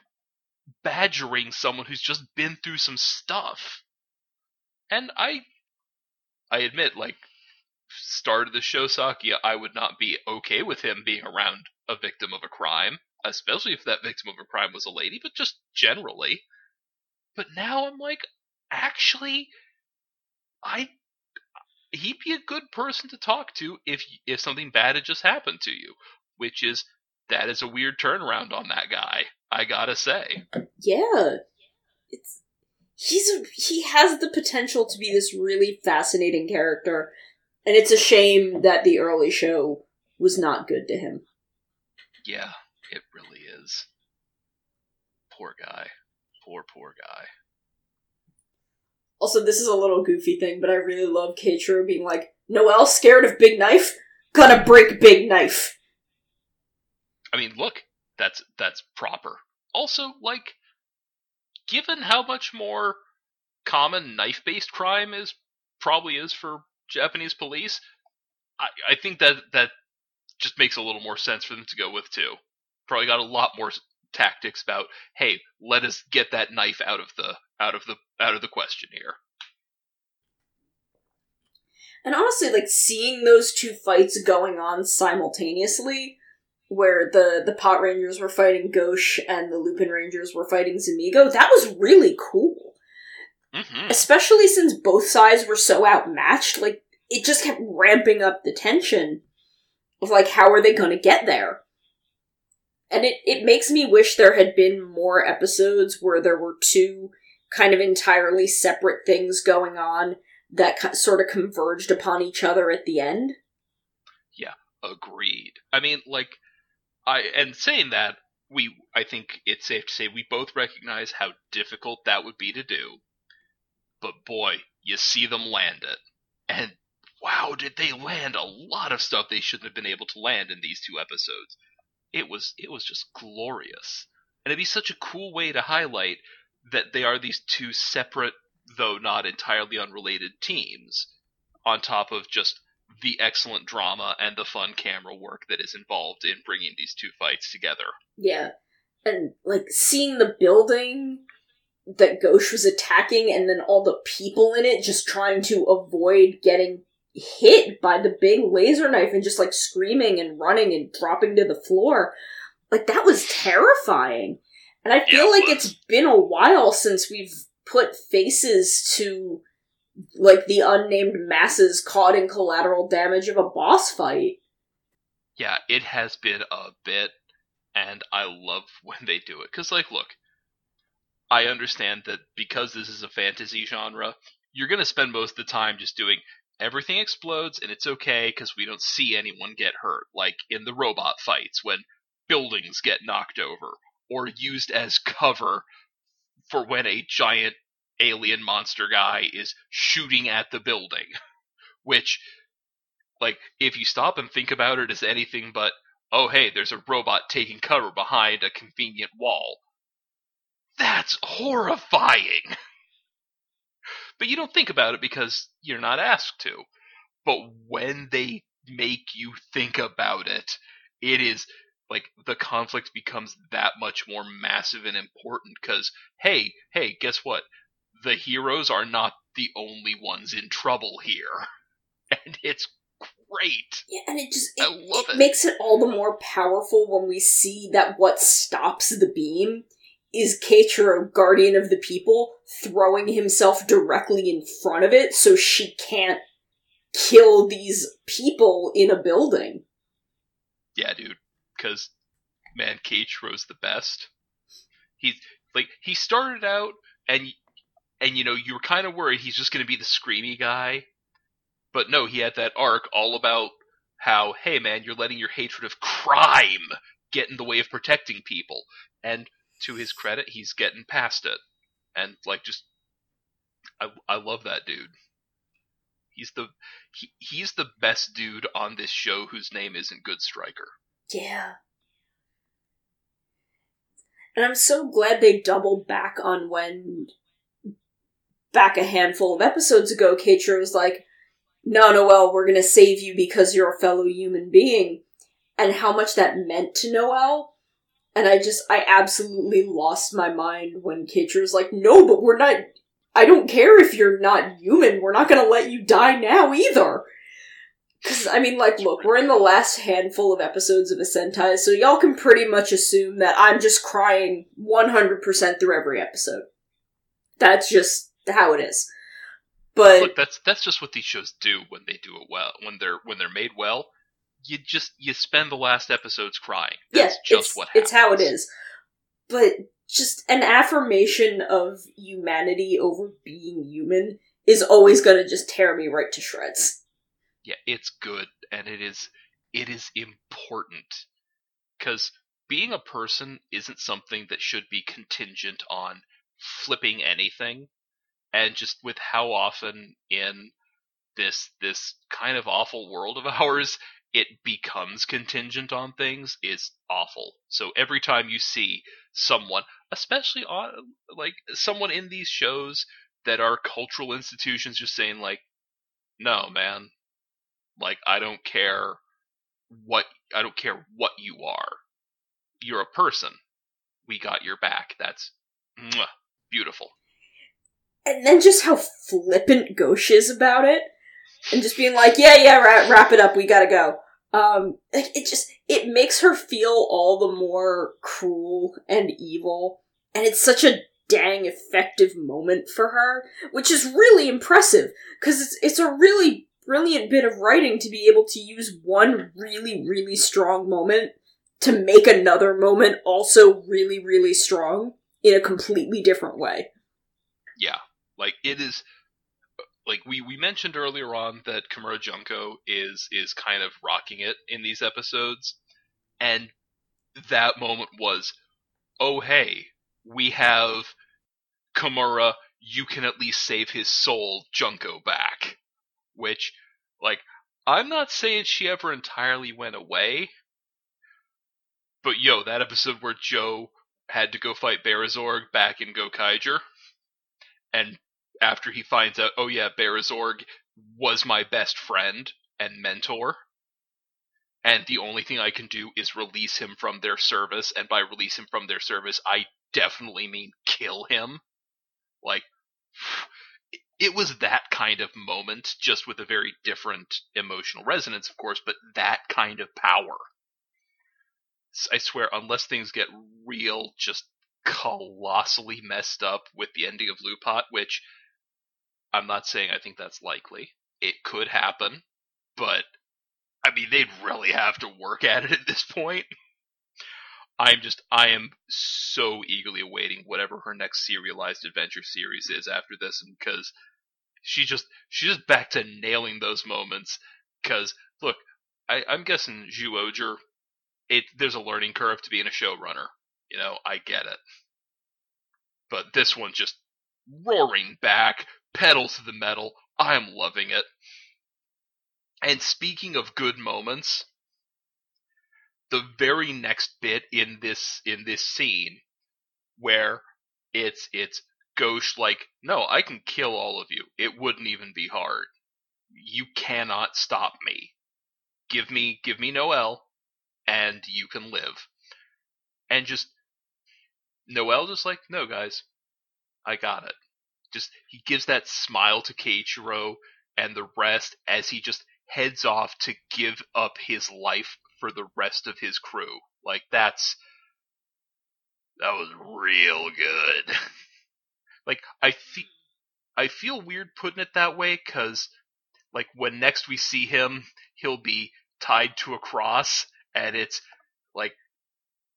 badgering someone who's just been through some stuff. And I I admit like start of the show Sakuya, I would not be okay with him being around a victim of a crime, especially if that victim of a crime was a lady, but just generally. But now I'm like actually I he'd be a good person to talk to if if something bad had just happened to you, which is that is a weird turnaround on that guy. I gotta say. Yeah, it's he's a, he has the potential to be this really fascinating character, and it's a shame that the early show was not good to him. Yeah, it really is. Poor guy. Poor poor guy. Also, this is a little goofy thing, but I really love Keiichiro being like, Noelle scared of Big Knife? Gonna break Big Knife. I mean, look, that's that's proper. Also, like, given how much more common knife-based crime is probably is for Japanese police, I, I think that that just makes a little more sense for them to go with too. Probably got a lot more tactics about, hey, let us get that knife out of the out of the out of the question here. And honestly, like seeing those two fights going on simultaneously, where the the Patrangers were fighting Gauche and the Lupinrangers were fighting Zamigo, that was really cool. Mm-hmm. Especially since both sides were so outmatched, like it just kept ramping up the tension of like how are they going to get there. And it it makes me wish there had been more episodes where there were two kind of entirely separate things going on that sort of converged upon each other at the end. Yeah, agreed. I mean, like, I and saying that we, I think it's safe to say we both recognize how difficult that would be to do. But boy, you see them land it, and wow, did they land a lot of stuff they shouldn't have been able to land in these two episodes. It was it was just glorious, and it'd be such a cool way to highlight that they are these two separate, though not entirely unrelated teams, on top of just the excellent drama and the fun camera work that is involved in bringing these two fights together. Yeah. And, like, seeing the building that Gauche was attacking and then all the people in it just trying to avoid getting hit by the big laser knife and just, like, screaming and running and dropping to the floor. Like, that was terrifying. And I feel Yeah, it like it's been a while since we've put faces to like the unnamed masses caught in collateral damage of a boss fight. Yeah, it has been a bit, and I love when they do it. Because, like, look, I understand that because this is a fantasy genre, you're going to spend most of the time just doing everything explodes and it's okay because we don't see anyone get hurt, like in the robot fights when buildings get knocked over, or used as cover for when a giant alien monster guy is shooting at the building. Which, like, if you stop and think about it as anything but, oh hey, there's a robot taking cover behind a convenient wall. That's horrifying! But you don't think about it because you're not asked to. But when they make you think about it. It is like the conflict becomes that much more massive and important because hey, hey, guess what? The heroes are not the only ones in trouble here, and it's great. Yeah, and it just it, it it. makes it all the more powerful when we see that what stops the beam is Keiichiro, guardian of the people, throwing himself directly in front of it so she can't kill these people in a building. Yeah, dude. Because man, Keiichiro's the best. He's like he started out and and you know you were kind of worried he's just going to be the screamy guy, but no, he had that arc all about how hey man, you're letting your hatred of crime get in the way of protecting people, and to his credit, he's getting past it, and like just I I love that dude. He's the he, he's the best dude on this show whose name isn't Good Striker. Yeah. And I'm so glad they doubled back on when, back a handful of episodes ago, Keiichiro was like, no, Noel, we're gonna save you because you're a fellow human being. And how much that meant to Noel. And I just, I absolutely lost my mind when Keiichiro was like, no, but we're not, I don't care if you're not human, we're not gonna let you die now either. Because, I mean, like, look, we're in the last handful of episodes of a Sentai, so y'all can pretty much assume that I'm just crying 100% through every episode. That's just how it is. But, Look, that's that's just what these shows do when they do it well. When they're when they're made well, you just you spend the last episodes crying. That's yeah, just it's, what happens. it's how it is. But just an affirmation of humanity over being human is always gonna just tear me right to shreds. Yeah, it's good and it is it is important cuz being a person isn't something that should be contingent on flipping anything and just with how often in this this kind of awful world of ours it becomes contingent on things is awful. So every time you see someone, especially on like someone in these shows that are cultural institutions just saying like no man like I don't care what I don't care what you are. You're a person. We got your back. That's mwah, beautiful. And then just how flippant Gauche is about it, and just being like, "Yeah, yeah, wrap, wrap it up. We gotta go." Um, like, it just it makes her feel all the more cruel and evil, and it's such a dang effective moment for her, which is really impressive because it's it's a really brilliant bit of writing to be able to use one really really strong moment to make another moment also really really strong in a completely different way. Yeah, like it is. Like we, we mentioned earlier on that Komura Junko is is kind of rocking it in these episodes, and that moment was, oh hey, we have Komura. You can at least save his soul, Junko back. Which, like, I'm not saying she ever entirely went away, but yo, that episode where Joe had to go fight Barizorg back in Gokaiger, and after he finds out, oh yeah, Barizorg was my best friend and mentor, and the only thing I can do is release him from their service, and by release him from their service, I definitely mean kill him. Like, it was that kind of moment, just with a very different emotional resonance, of course, but that kind of power. I swear, unless things get real, just colossally messed up with the ending of Lupot, which I'm not saying I think that's likely. It could happen, but I mean, they'd really have to work at it at this point. I'm just, I am so eagerly awaiting whatever her next serialized adventure series is after this, because she just, she's just back to nailing those moments. Because look, I, I'm guessing Zyuohger, it there's a learning curve to being a showrunner. You know, I get it, but this one just roaring back, pedal to the metal. I'm loving it. And speaking of good moments, the very next bit in this in this scene where it's it's Gauche like, no, I can kill all of you. It wouldn't even be hard. You cannot stop me. give me give me Noel, and you can live. And just Noel just like, no guys, I got it. Just he gives that smile to Keiichiro and the rest as he just heads off to give up his life for the rest of his crew. Like that's that was real good. like I feel I feel weird putting it that way cuz like when next we see him, he'll be tied to a cross and it's like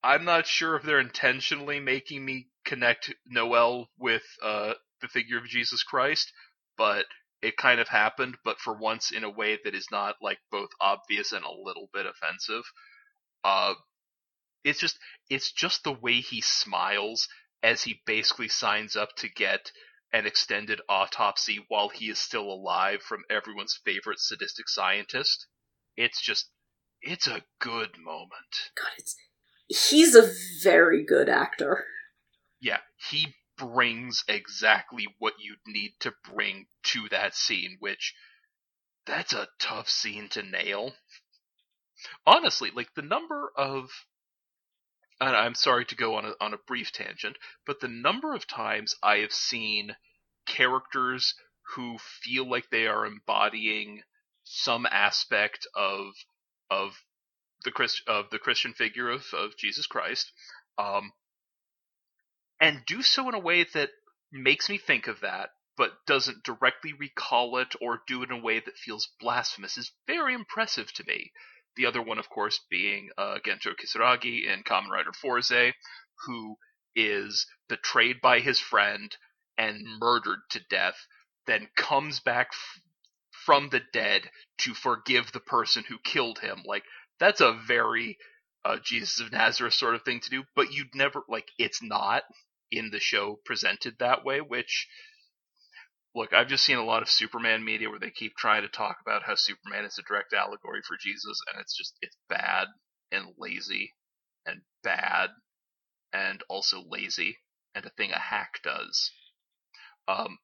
I'm not sure if they're intentionally making me connect Noel with uh, the figure of Jesus Christ, but it kind of happened, but for once in a way that is not like both obvious and a little bit offensive. Uh, it's just it's just the way he smiles as he basically signs up to get an extended autopsy while he is still alive from everyone's favorite sadistic scientist. It's just it's a good moment. God, it's he's a very good actor. Yeah, he brings exactly what you'd need to bring to that scene, which that's a tough scene to nail. Honestly, like the number of and I'm sorry to go on a on a brief tangent, but the number of times I have seen characters who feel like they are embodying some aspect of of the Christ of the Christian figure of, of Jesus Christ, um, and do so in a way that makes me think of that, but doesn't directly recall it or do it in a way that feels blasphemous is very impressive to me. The other one, of course, being uh, Gento Kisaragi in Kamen Rider Fourze, who is betrayed by his friend and murdered to death, then comes back f- from the dead to forgive the person who killed him. Like, that's a very uh, Jesus of Nazareth sort of thing to do, but you'd never, like, it's not in the show presented that way, which look, I've just seen a lot of Superman media where they keep trying to talk about how Superman is a direct allegory for Jesus, and it's just it's bad and lazy and bad and also lazy and a thing a hack does. Um,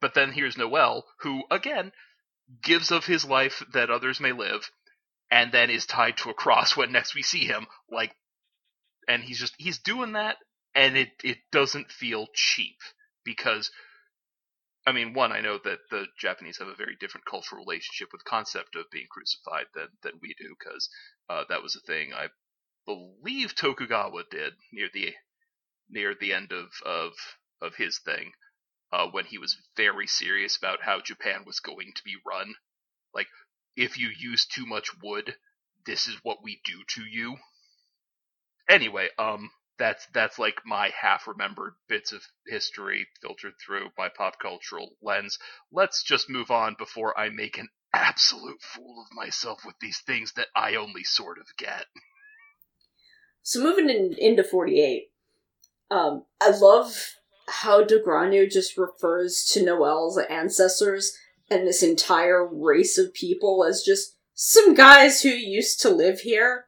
but then here's Noel, who again gives of his life that others may live, and then is tied to a cross when next we see him. Like, and he's just he's doing that, and it it doesn't feel cheap because I mean, one, I know that the Japanese have a very different cultural relationship with concept of being crucified than than we do, because uh, that was a thing I believe Tokugawa did near the near the end of of of his thing, uh, when he was very serious about how Japan was going to be run. Like, if you use too much wood, this is what we do to you. Anyway, um, that's that's like my half remembered bits of history filtered through my pop cultural lens. Let's just move on before I make an absolute fool of myself with these things that I only sort of get. So moving in, into 48, um, I love how Dogranio just refers to Noel's ancestors and this entire race of people as just some guys who used to live here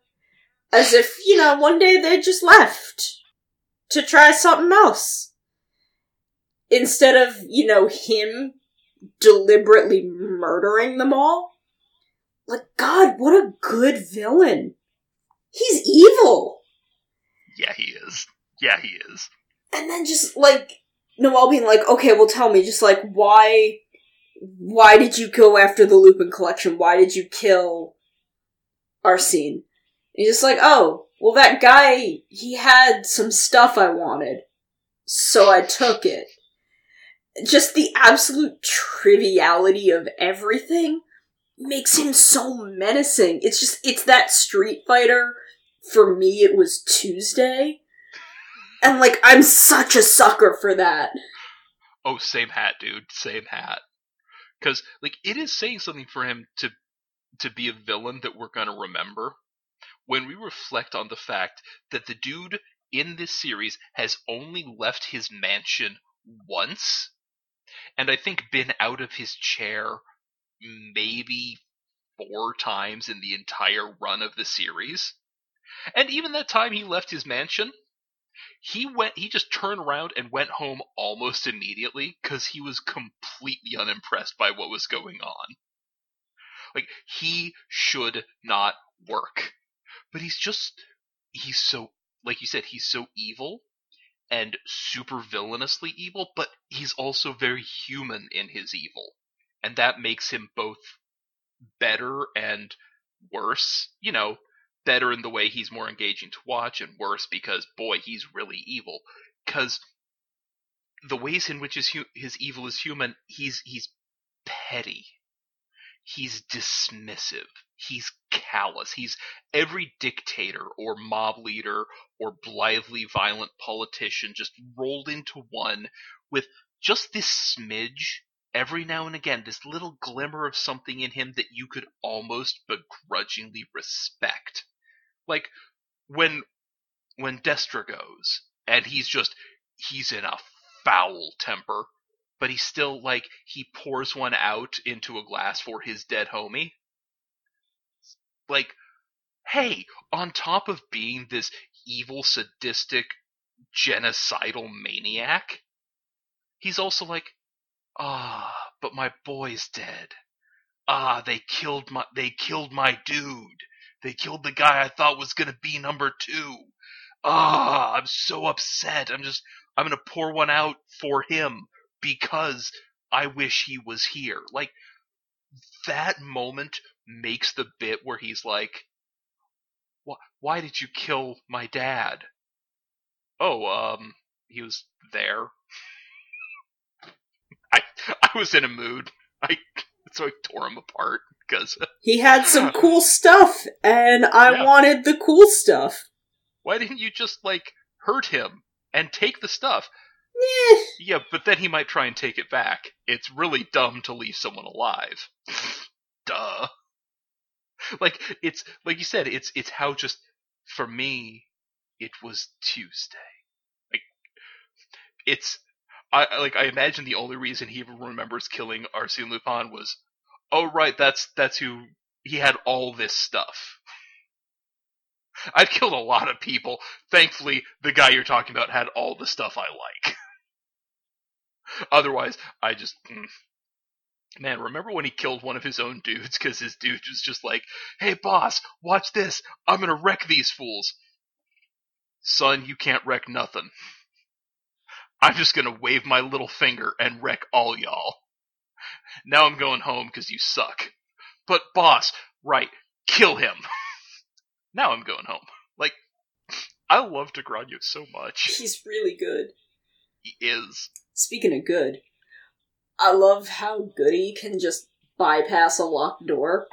as if, you know, one day they just left to try something else. Instead of, you know, him deliberately murdering them all. Like, God, what a good villain. He's evil. Yeah, he is. Yeah, he is. And then just, like, Noel being like, okay, well tell me, just like, why, why did you go after the Lupin collection? Why did you kill Arsene? He's just like, oh, well, that guy, he had some stuff I wanted, so I took it. Just the absolute triviality of everything makes him so menacing. It's just, it's that Street Fighter. For me, it was Tuesday. And, like, I'm such a sucker for that. Oh, same hat, dude. Same hat. Because, like, it is saying something for him to to be a villain that we're gonna remember when we reflect on the fact that the dude in this series has only left his mansion once, and I think been out of his chair maybe four times in the entire run of the series. And even that time he left his mansion, he went he just turned around and went home almost immediately cuz he was completely unimpressed by what was going on. Like he should not work. But he's just he's so like you said, he's so evil and super villainously evil, but he's also very human in his evil. And that makes him both better and worse. You know, better in the way he's more engaging to watch, and worse because, boy, he's really evil. Because the ways in which his, hu- his evil is human, he's he's petty. He's dismissive. He's callous. He's every dictator or mob leader or blithely violent politician just rolled into one with just this smidge every now and again, this little glimmer of something in him that you could almost begrudgingly respect. Like when when Destra goes and he's just he's in a foul temper, but he still like he pours one out into a glass for his dead homie. Like, hey, on top of being this evil, sadistic, genocidal maniac, he's also like, ah, but my boy's dead. Ah, they killed my they killed my dude. They killed the guy I thought was gonna be number two. Ah, I'm so upset. I'm just I'm gonna pour one out for him because I wish he was here. Like that moment makes the bit where he's like, "Why did you kill my dad?" Oh, um, he was there. I I was in a mood. I so I tore him apart because he had some cool stuff, and I yeah. wanted the cool stuff. Why didn't you just like hurt him and take the stuff? Eh. Yeah, but then he might try and take it back. It's really dumb to leave someone alive. Duh. Like it's like you said, it's it's how just for me it was Tuesday. Like it's I like I imagine the only reason he remembers killing Arsene Lupin was, oh right, that's that's who he had all this stuff. I've killed a lot of people. Thankfully, the guy you're talking about had all the stuff I like. Otherwise, I just. Mm. Man, remember when he killed one of his own dudes because his dude was just like, hey boss, watch this. I'm gonna wreck these fools. Son, you can't wreck nothing. I'm just gonna wave my little finger and wreck all y'all. Now I'm going home because you suck. But boss, right, kill him. now I'm going home. Like, I love Dogranio so much. He's really good. He is. Speaking of good, I love how Goody can just bypass a locked door.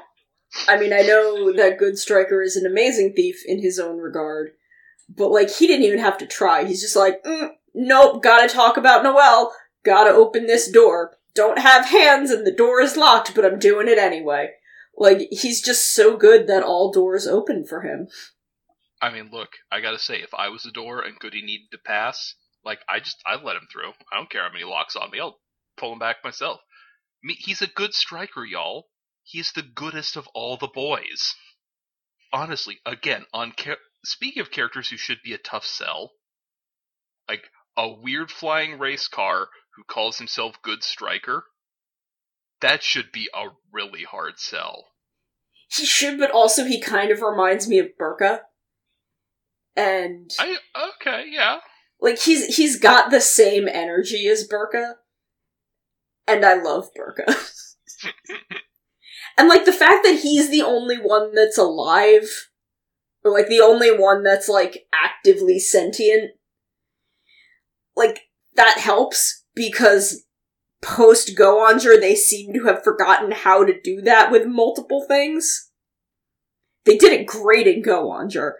I mean, I know that Good Striker is an amazing thief in his own regard, but like he didn't even have to try. He's just like, mm, nope, gotta talk about Noel. Gotta open this door. Don't have hands and the door is locked, but I'm doing it anyway. Like he's just so good that all doors open for him. I mean, look, I gotta say, if I was a door and Goody needed to pass, like I just I let him through. I don't care how many locks on me. I'll pull him back myself. I mean, he's a good striker, y'all. He's the goodest of all the boys. Honestly, again, on char- speaking of characters who should be a tough sell, like a weird flying race car who calls himself good striker, that should be a really hard sell. He should, but also he kind of reminds me of Burka. And I okay, yeah. Like he's he's got the same energy as Burka. And I love Burka. and like the fact that he's the only one that's alive or like the only one that's like actively sentient like that helps because post Go-Onger they seem to have forgotten how to do that with multiple things. They did it great in Go-Onger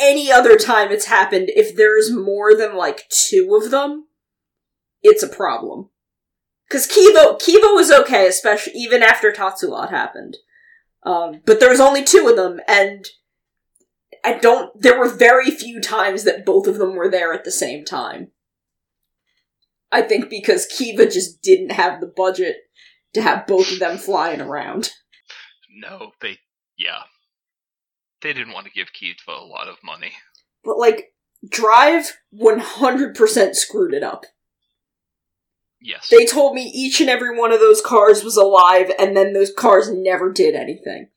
any other time it's happened, if there's more than like two of them, it's a problem. Cause Kivo, Kivo was okay, especially even after Tatsulot happened. Um, but there was only two of them, and I don't, there were very few times that both of them were there at the same time. I think because Kiva just didn't have the budget to have both of them flying around. No, they, yeah, they didn't want to give Kiva a lot of money. But like Drive 100% screwed it up. Yes. They told me each and every one of those cars was alive, and then those cars never did anything.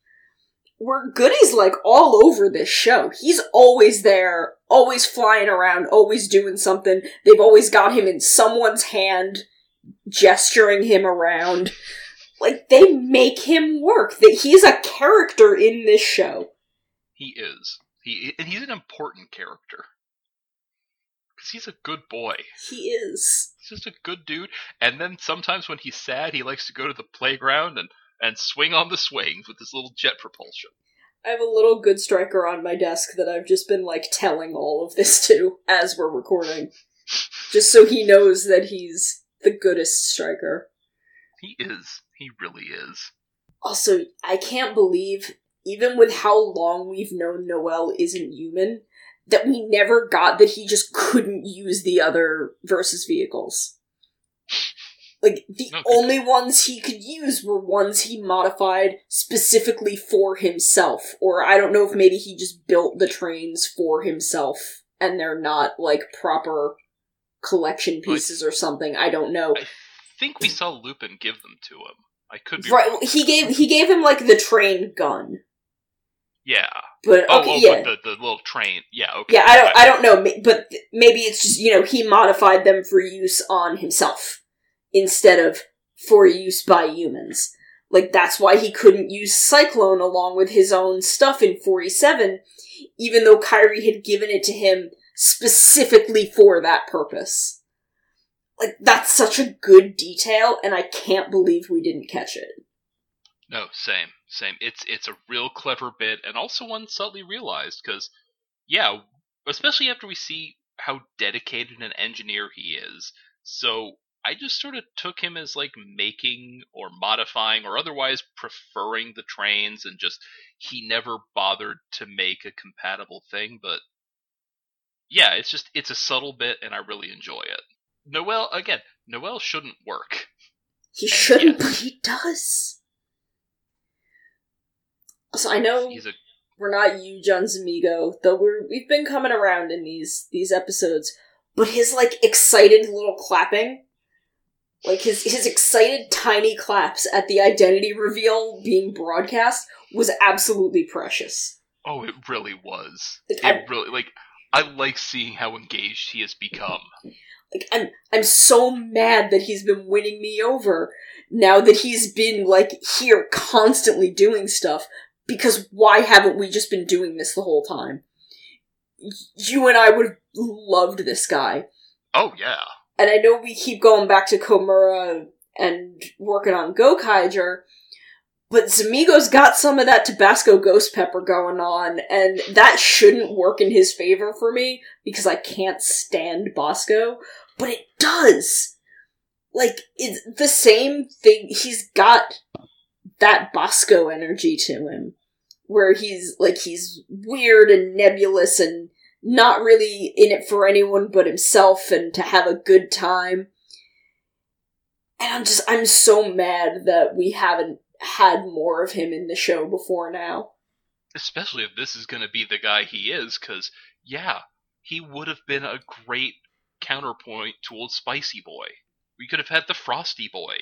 Where Goody's like all over this show. He's always there, always flying around, always doing something. They've always got him in someone's hand, gesturing him around. Like, they make him work. That he's a character in this show. He is. He and he's an important character. Cuz he's a good boy. He is. He's just a good dude. And then sometimes when he's sad, he likes to go to the playground and and swing on the swings with his little jet propulsion. I have a little good striker on my desk that I've just been like telling all of this to as we're recording. Just so he knows that he's the goodest striker. He is. He really is. Also, I can't believe, even with how long we've known Noel isn't human, that we never got that he just couldn't use the other versus vehicles. Like, the No, only ones he could use were ones he modified specifically for himself. Or I don't know if maybe he just built the trains for himself and they're not, like, proper collection pieces or something. I don't know. I think we saw Lupin give them to him. I could be Right, wrong. he gave he gave him like the train gun, Yeah. but Oh, okay, oh yeah, but the, the little train. Yeah, okay. yeah. I don't I don't know, but maybe it's just you know he modified them for use on himself instead of for use by humans. Like that's why he couldn't use Cyclone along with his own stuff in forty seven, even though Kairi had given it to him specifically for that purpose. Like that's such a good detail, and I can't believe we didn't catch it. No, same, same. It's it's a real clever bit, and also one subtly realized because, yeah, especially after we see how dedicated an engineer he is. So I just sort of took him as like making or modifying or otherwise preferring the trains, and just he never bothered to make a compatible thing. But yeah, it's just it's a subtle bit, and I really enjoy it. Noel again. Noel shouldn't work. He And shouldn't, yet- but he does. So I know He's a we're not you, John Zamigo, though we're we've been coming around in these these episodes. But his like excited little clapping, like his his excited tiny claps at the identity reveal being broadcast was absolutely precious. Oh, it really was. Like, It I- really like I like seeing how engaged he has become. Like I'm I'm so mad that he's been winning me over now that he's been like here constantly doing stuff because why haven't we just been doing this the whole time? You and I would have loved this guy. Oh yeah. And I know we keep going back to Komura and working on Gokaiger, but Zamigo's got some of that Tabasco ghost pepper going on, and that shouldn't work in his favor for me because I can't stand Basco, but it does. Like, it's the same thing. He's got that Basco energy to him, where he's, like, he's weird and nebulous and not really in it for anyone but himself and to have a good time. And I'm just, I'm so mad that we haven't had more of him in the show before now. Especially if this is going to be the guy he is, because yeah, he would have been a great counterpoint to old Spicy Boy. We could have had the Frosty Boy,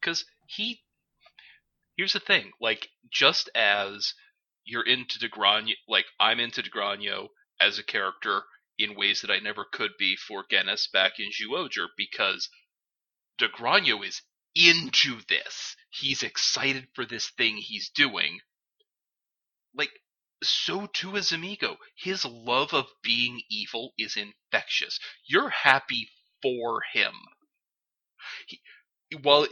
because he. Here's the thing, like just as you're into Dogranio, like I'm into Dogranio as a character in ways that I never could be for Genis back in Zyuohger, because Dogranio is into this. He's excited for this thing he's doing. Like, so too is Amigo. His love of being evil is infectious. You're happy for him. He, while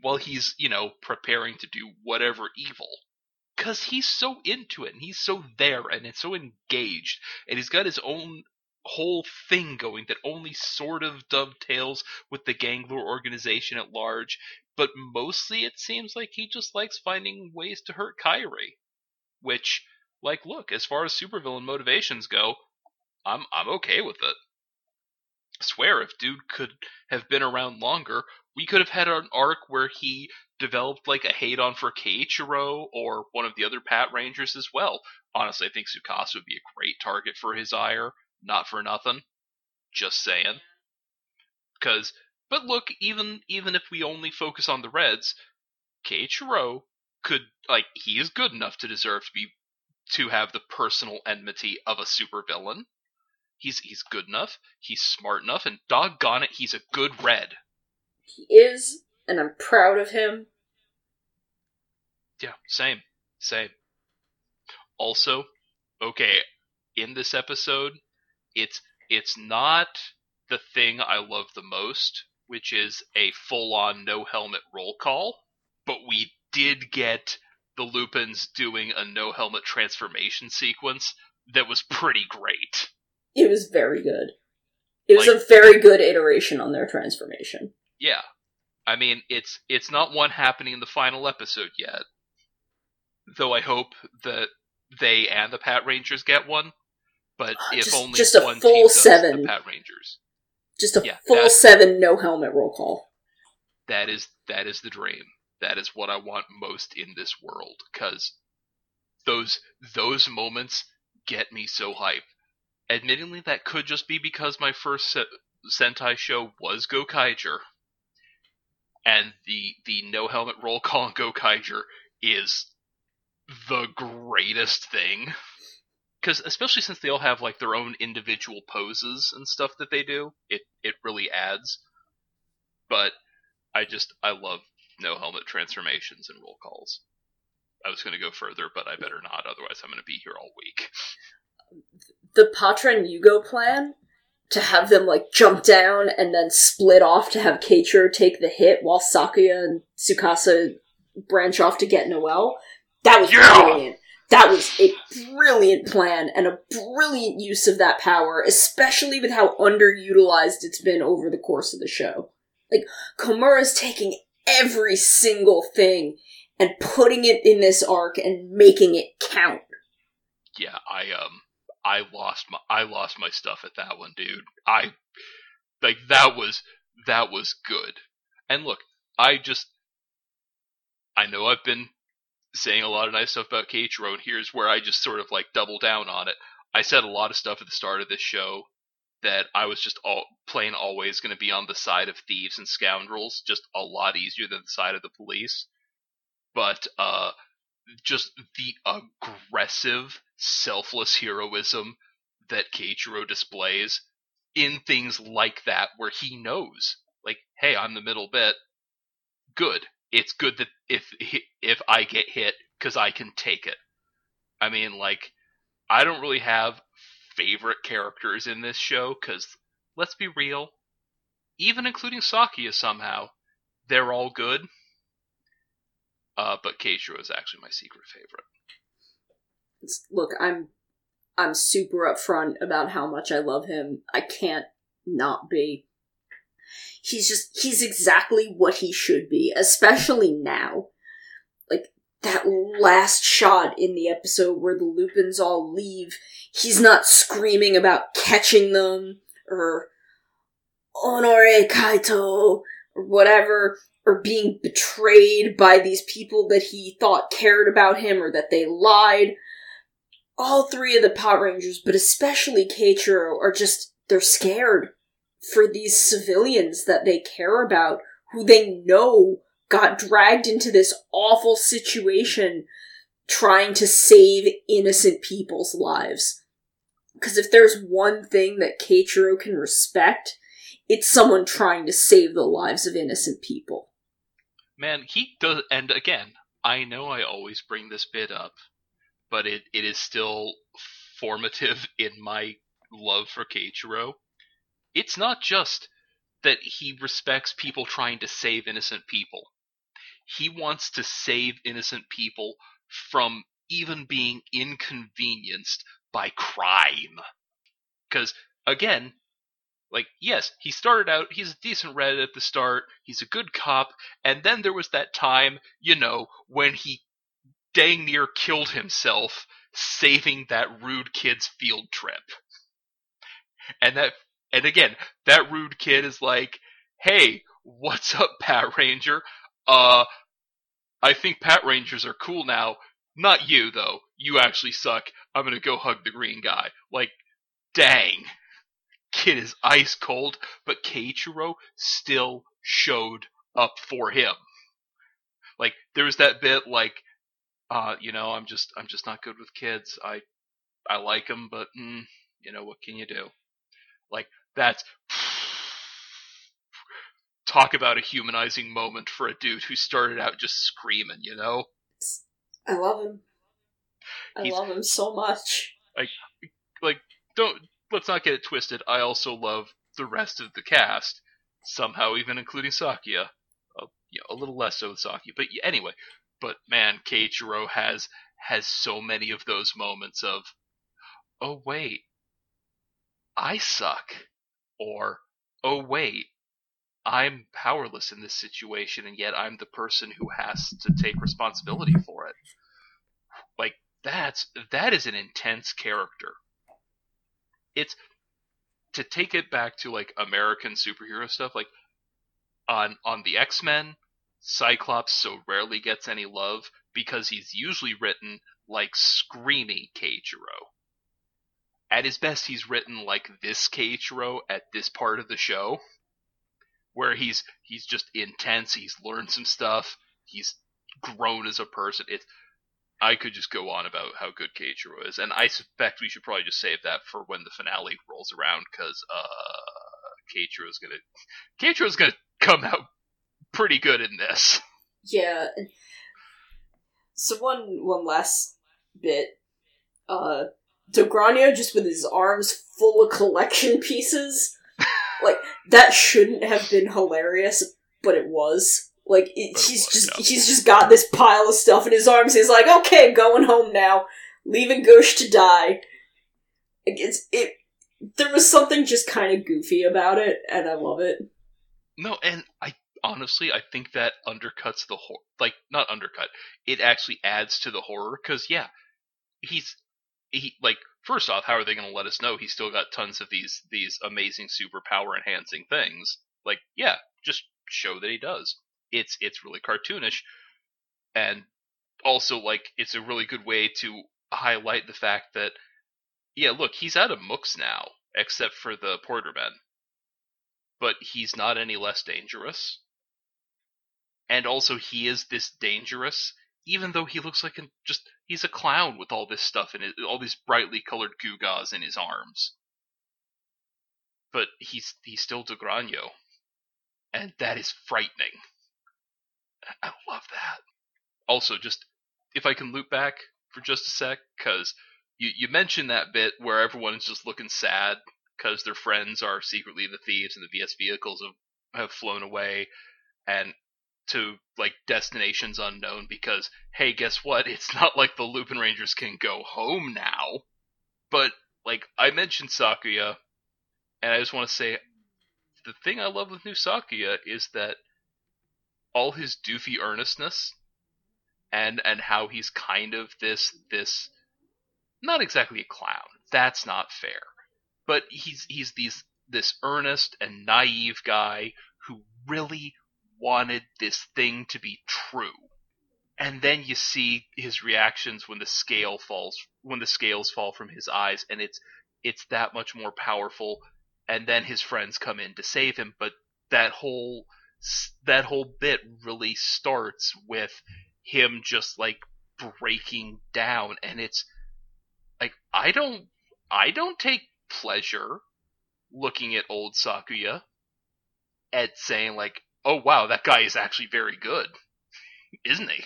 while he's, you know, preparing to do whatever evil. Cause he's so into it and he's so there and it's so engaged and he's got his own whole thing going that only sort of dovetails with the Gangler organization at large, but mostly it seems like he just likes finding ways to hurt Kairi. Which, like, look, as far as supervillain motivations go, I'm I'm okay with it. Swear, if dude could have been around longer, we could have had an arc where he developed like a hate on for Keiichiro or one of the other Patrangers as well. Honestly, I think Tsukasa would be a great target for his ire. Not for nothing. Just saying. Because But look, even even if we only focus on the Reds, Keiichiro could like he is good enough to deserve to be to have the personal enmity of a supervillain. He's he's good enough, he's smart enough, and doggone it, he's a good red. He is, and I'm proud of him. Yeah, same. Same. Also, okay, in this episode, it's it's not the thing I love the most, which is a full-on no helmet roll call, but we did get the Lupins doing a no helmet transformation sequence that was pretty great. It was very good. It was Like- a very good iteration on their transformation. Yeah. I mean, it's it's not one happening in the final episode yet. Though I hope that they and the Patrangers get one. But if Just- only just a full seven. the Patrangers. Just a Yeah, full seven no helmet roll call. That is that is the dream. That is what I want most in this world cuz those those moments get me so hyped. Admittingly that could just be because my first se- Sentai show was Gokaiger. And the the no helmet roll call Gokaiger is the greatest thing. Cuz especially since they all have like their own individual poses and stuff that they do, it it really adds. But I just I love no helmet transformations and roll calls. I was going to go further, but I better not. Otherwise, I'm going to be here all week. Um, The Patra and Yugo plan to have them like jump down and then split off to have Keiichiro take the hit while Sakuya and Tsukasa branch off to get Noel. That was Yeah! brilliant. That was a brilliant plan and a brilliant use of that power, especially with how underutilized it's been over the course of the show. Like, Komura's taking every single thing and putting it in this arc and making it count. Yeah, I um I lost my I lost my stuff at that one, dude. I like that was that was good. And look, I just I know I've been saying a lot of nice stuff about Keiichiro, and here's where I just sort of like double down on it. I said a lot of stuff at the start of this show that I was just all plain always going to be on the side of thieves and scoundrels, just a lot easier than the side of the police. But uh just the aggressive, selfless heroism that Keiichiro displays in things like that, where he knows, like, hey, I'm the middle bit. Good. It's good that if if I get hit, because I can take it. I mean, like, I don't really have favorite characters in this show, because let's be real, even including Sakuya somehow, they're all good. Uh, but Keiichiro is actually my secret favorite. Look, I'm I'm super upfront about how much I love him. I can't not be. He's just he's exactly what he should be, especially now. Like that last shot in the episode where the Lupins all leave, he's not screaming about catching them or Honore Kaito or whatever or being betrayed by these people that he thought cared about him or that they lied. All three of the Power Rangers, but especially Keiichiro, are just, they're scared for these civilians that they care about, who they know got dragged into this awful situation trying to save innocent people's lives. Because if there's one thing that Keiichiro can respect, it's someone trying to save the lives of innocent people. Man, he does, and again, I know I always bring this bit up, but it, it is still formative in my love for Keiichiro. It's not just that he respects people trying to save innocent people. He wants to save innocent people from even being inconvenienced by crime. Because, again, like, yes, he started out, he's a decent red at the start, he's a good cop, and then there was that time, you know, when he dang near killed himself saving that rude kid's field trip. And that, and again, that rude kid is like, hey, what's up, Patranger? Uh, I think Patrangers are cool now. Not you, though. You actually suck. I'm gonna go hug the green guy. Like, dang. Kid is ice cold, but Keiichiro still showed up for him. Like there was that bit like, uh, you know, I'm just I'm just not good with kids. I I like them, but mm, you know what can you do? Like that's talk about a humanizing moment for a dude who started out just screaming. You know, I love him. I He's- love him so much. like like don't let's not get it twisted. I also love the rest of the cast, somehow even including Sakuya. You know, a little less so with Sakuya, but anyway. But man, Keiichiro has has so many of those moments of, oh wait, I suck, or oh wait, I'm powerless in this situation, and yet I'm the person who has to take responsibility for it. Like that's that is an intense character it's to take it back to like American superhero stuff, like on on the X Men, Cyclops so rarely gets any love because he's usually written like screamy Keiichiro. At his best, he's written like this Keiichiro at this part of the show, where he's he's just intense. He's learned some stuff. He's grown as a person. It's I could just go on about how good Keiichiro is, and I suspect we should probably just save that for when the finale rolls around, because uh, Keiichiro's gonna Keiichiro's gonna come out pretty good in this. Yeah. So one one last bit. Uh Dogranio just with his arms full of collection pieces. like that shouldn't have been hilarious, but it was. Like it, he's just he's just got this pile of stuff in his arms. He's like, okay, going home now, leaving Gauche to die. It's it. There was something just kind of goofy about it, and I love it. No, and I honestly I think that undercuts the horror. Like not undercut, it actually adds to the horror because yeah, he's he like first off, how are they going to let us know he's still got tons of these these amazing superpower enhancing things? Like yeah, just show that he does. It's it's really cartoonish, and also like it's a really good way to highlight the fact that yeah, look, he's out of mooks now, except for the Pordermen but he's not any less dangerous. And also, he is this dangerous, even though he looks like a, just he's a clown with all this stuff in it, all these brightly colored gewgaws in his arms. But he's he's still Dogranio, and that is frightening. I love that. Also, just if I can loop back for just a sec, because you you mentioned that bit where everyone is just looking sad because their friends are secretly the thieves and the VS vehicles have, have flown away and to like destinations unknown because hey guess what it's not like the Lupinrangers can go home now but like I mentioned Sakuya and I just want to say the thing I love with new Sakuya is that all his doofy earnestness and and how he's kind of this this not exactly a clown. That's not fair. But he's he's these this earnest and naive guy who really wanted this thing to be true. And then you see his reactions when the scale falls when the scales fall from his eyes and it's it's that much more powerful. And then his friends come in to save him but that whole that whole bit really starts with him just like breaking down and it's like I don't I don't take pleasure looking at old Sakuya and saying like, "Oh wow, that guy is actually very good, isn't he?"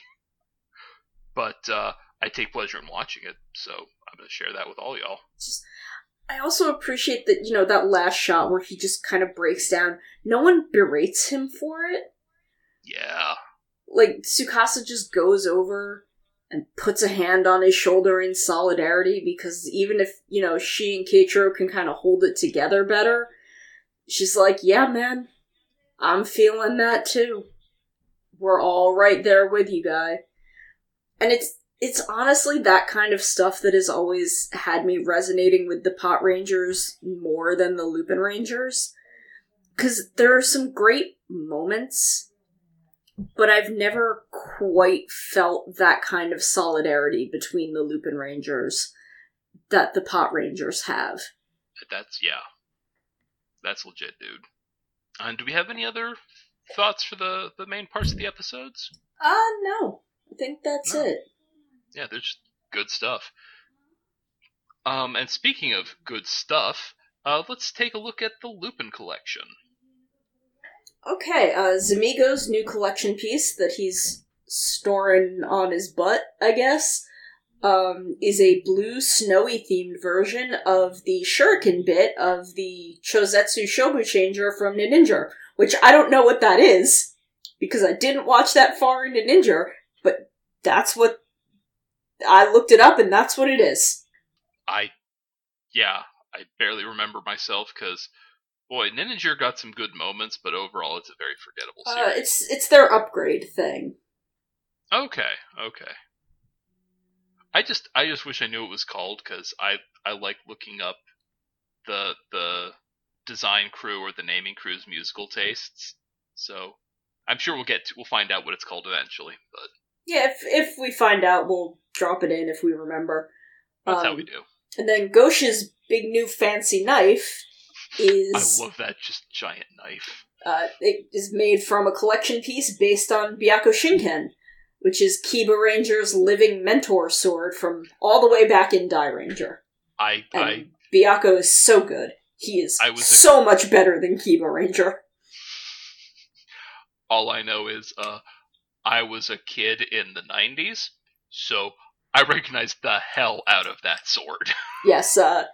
But uh, I take pleasure in watching it, so I'm going to share that with all y'all. just I also appreciate that you know that last shot where he just kind of breaks down. No one berates him for it. Yeah, Like Tsukasa just goes over and puts a hand on his shoulder in solidarity because even if you know she and Keiichiro can kind of hold it together better, she's like, "Yeah, man, I'm feeling that too. We're all right there with you, guy." And it's it's honestly that kind of stuff that has always had me resonating with the Patrangers more than the Lupinrangers. Because there are some great moments, but I've never quite felt that kind of solidarity between the Lupinrangers that the Patrangers have. that's yeah. that's legit, dude. And do we have any other thoughts for the the main parts of the episodes? Uh, no. I think that's No. it. Yeah, there's just good stuff. Um, and speaking of good stuff, uh, let's take a look at the Lupin collection. Okay, uh, Zamigo's new collection piece that he's storing on his butt, I guess, um, is a blue snowy themed version of the shuriken bit of the Chozetsu Shobu Changer from Ninja, which I don't know what that is, because I didn't watch that far into Ninja, but that's what I looked it up and that's what it is. I, yeah, I barely remember myself because, boy, Ninja got some good moments, but overall it's a very forgettable Uh, it's it's their upgrade thing. Okay, okay. I just I just wish I knew what it was called because I I like looking up the the design crew or the naming crew's musical tastes. So I'm sure we'll get to, we'll find out what it's called eventually, but Yeah, if if we find out, we'll drop it in if we remember. that's how Um, we do. And then Gauche's big new fancy knife is. I love that just giant knife. uh, it is made from a collection piece based on Byakko Shinken, which is Kiba Ranger's living mentor sword from all the way back in Dairanger. I And I is so good. He is I was a- so much better than Kiba Ranger. all I know is uh I was a kid in the 90s, so I recognized the hell out of that sword. Yes, uh,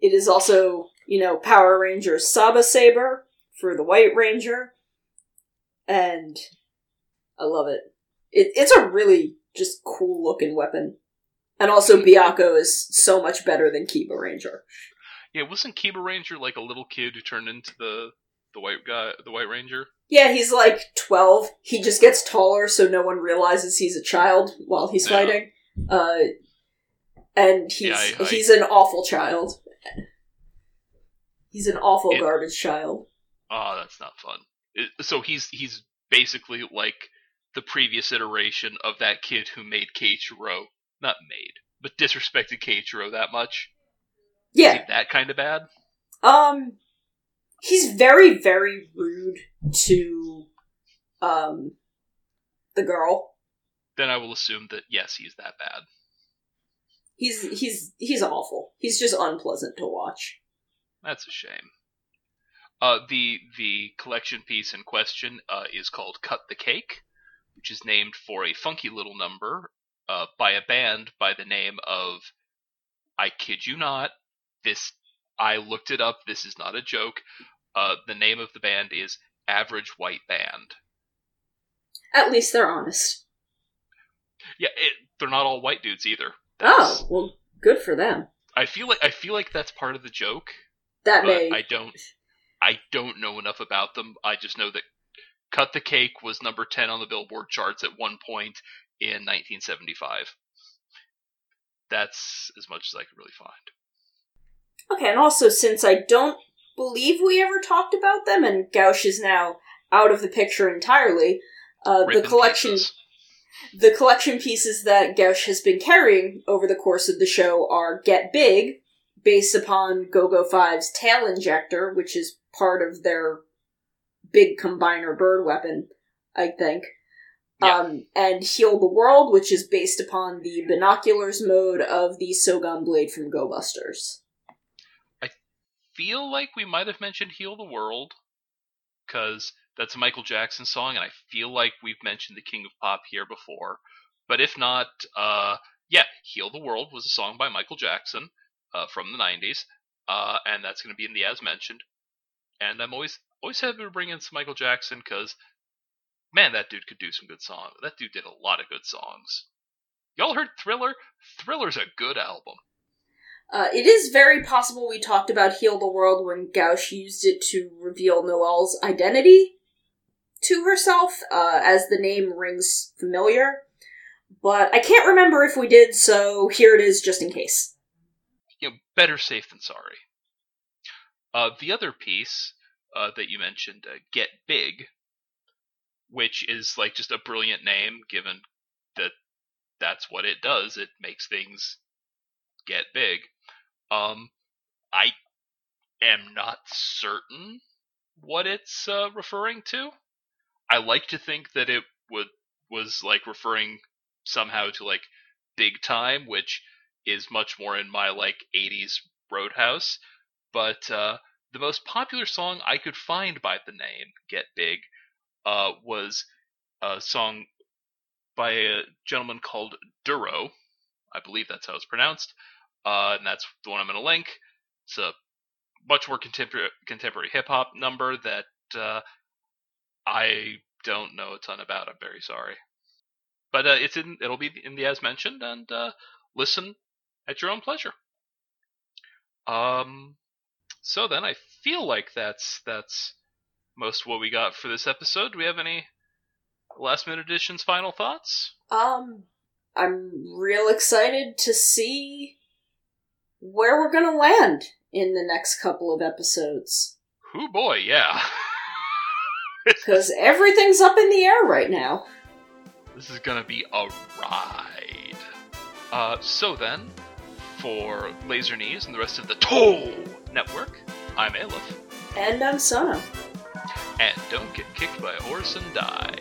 it is also, you know, Power Ranger's Saba Saber for the White Ranger. And I love it. it it's a really just cool looking weapon. And also, Byakko is so much better than Kiba Ranger. Yeah, wasn't Kiba Ranger like a little kid who turned into the the white guy, the White Ranger? Yeah, he's like 12. He just gets taller so no one realizes he's a child while he's Yeah. fighting. Uh, and he's Yeah, I- I- he's an awful child. He's an awful It- garbage child. Oh, that's not fun. It, so he's he's basically like the previous iteration of that kid who made Keiichiro, not made, but disrespected Keiichiro that much. Is Yeah, he that kind of bad? Um, he's very, very rude to, um, the girl. Then I will assume that yes, he's that bad. He's he's he's awful. He's just unpleasant to watch. That's a shame. Uh, the the collection piece in question uh, is called "Cut the Cake," which is named for a funky little number uh, by a band by the name of I kid you not. This I looked it up. This is not a joke. Uh, the name of the band is Average White Band. At least they're honest. Yeah, it, they're not all white dudes either. Oh well, good for them. I feel like I feel like that's part of the joke. That may I don't I don't know enough about them. I just know that Cut the Cake was number 10 on the Billboard charts at one point in 1975. That's as much as I could really find. okay. And also, since I don't believe we ever talked about them, and Gauche is now out of the picture entirely, uh, the collection pieces. The collection pieces that Gauche has been carrying over the course of the show are Get Big, based upon GoGo Five's tail injector, which is part of their big combiner bird weapon, I think. Yeah. Um, and Heal the World, which is based upon the binoculars mode of the Sougan Blade from Go Busters. Feel like we might have mentioned Heal the World cuz that's a Michael Jackson song and I feel like we've mentioned the King of Pop here before. But if not, uh yeah, Heal the World was a song by Michael Jackson uh, from the 90s. Uh, and that's going to be in the as mentioned. And I'm always always happy to bring in some Michael Jackson because man, that dude could do some good songs. That dude did a lot of good songs. Y'all heard Thriller? Thriller's a good album. Uh, it is very possible we talked about Heal the World when Gauche used it to reveal Noel's identity to herself, uh, as the name rings familiar. But I can't remember if we did, so here it is just in case. You better safe than sorry. Uh, the other piece uh, that you mentioned, uh, Get Big, which is like just a brilliant name given that that's what it does. It makes things get big. Um, I am not certain what it's uh, referring to. I like to think that it would was like referring somehow to like Big Time, which is much more in my like 80s Roadhouse. But uh, the most popular song I could find by the name Get Big uh, was a song by a gentleman called Duro. I believe that's how it's pronounced. Uh, and that's the one I'm going to link. It's a much more contemporary, contemporary hip hop number that uh, I don't know a ton about. I'm very sorry, but uh, it's in. It'll be in the as mentioned, and uh, listen at your own pleasure. Um, so then I feel like that's that's most what we got for this episode. Do we have any last minute additions, final thoughts? Um, I'm real excited to see where we're gonna land in the next couple of episodes. Who boy, yeah. Because everything's up in the air right now. This is gonna be a ride. Uh, so then, for Laser Knees and the rest of the Toll Network, I'm Aleph. And I'm Sona. And don't get kicked by a horse and die.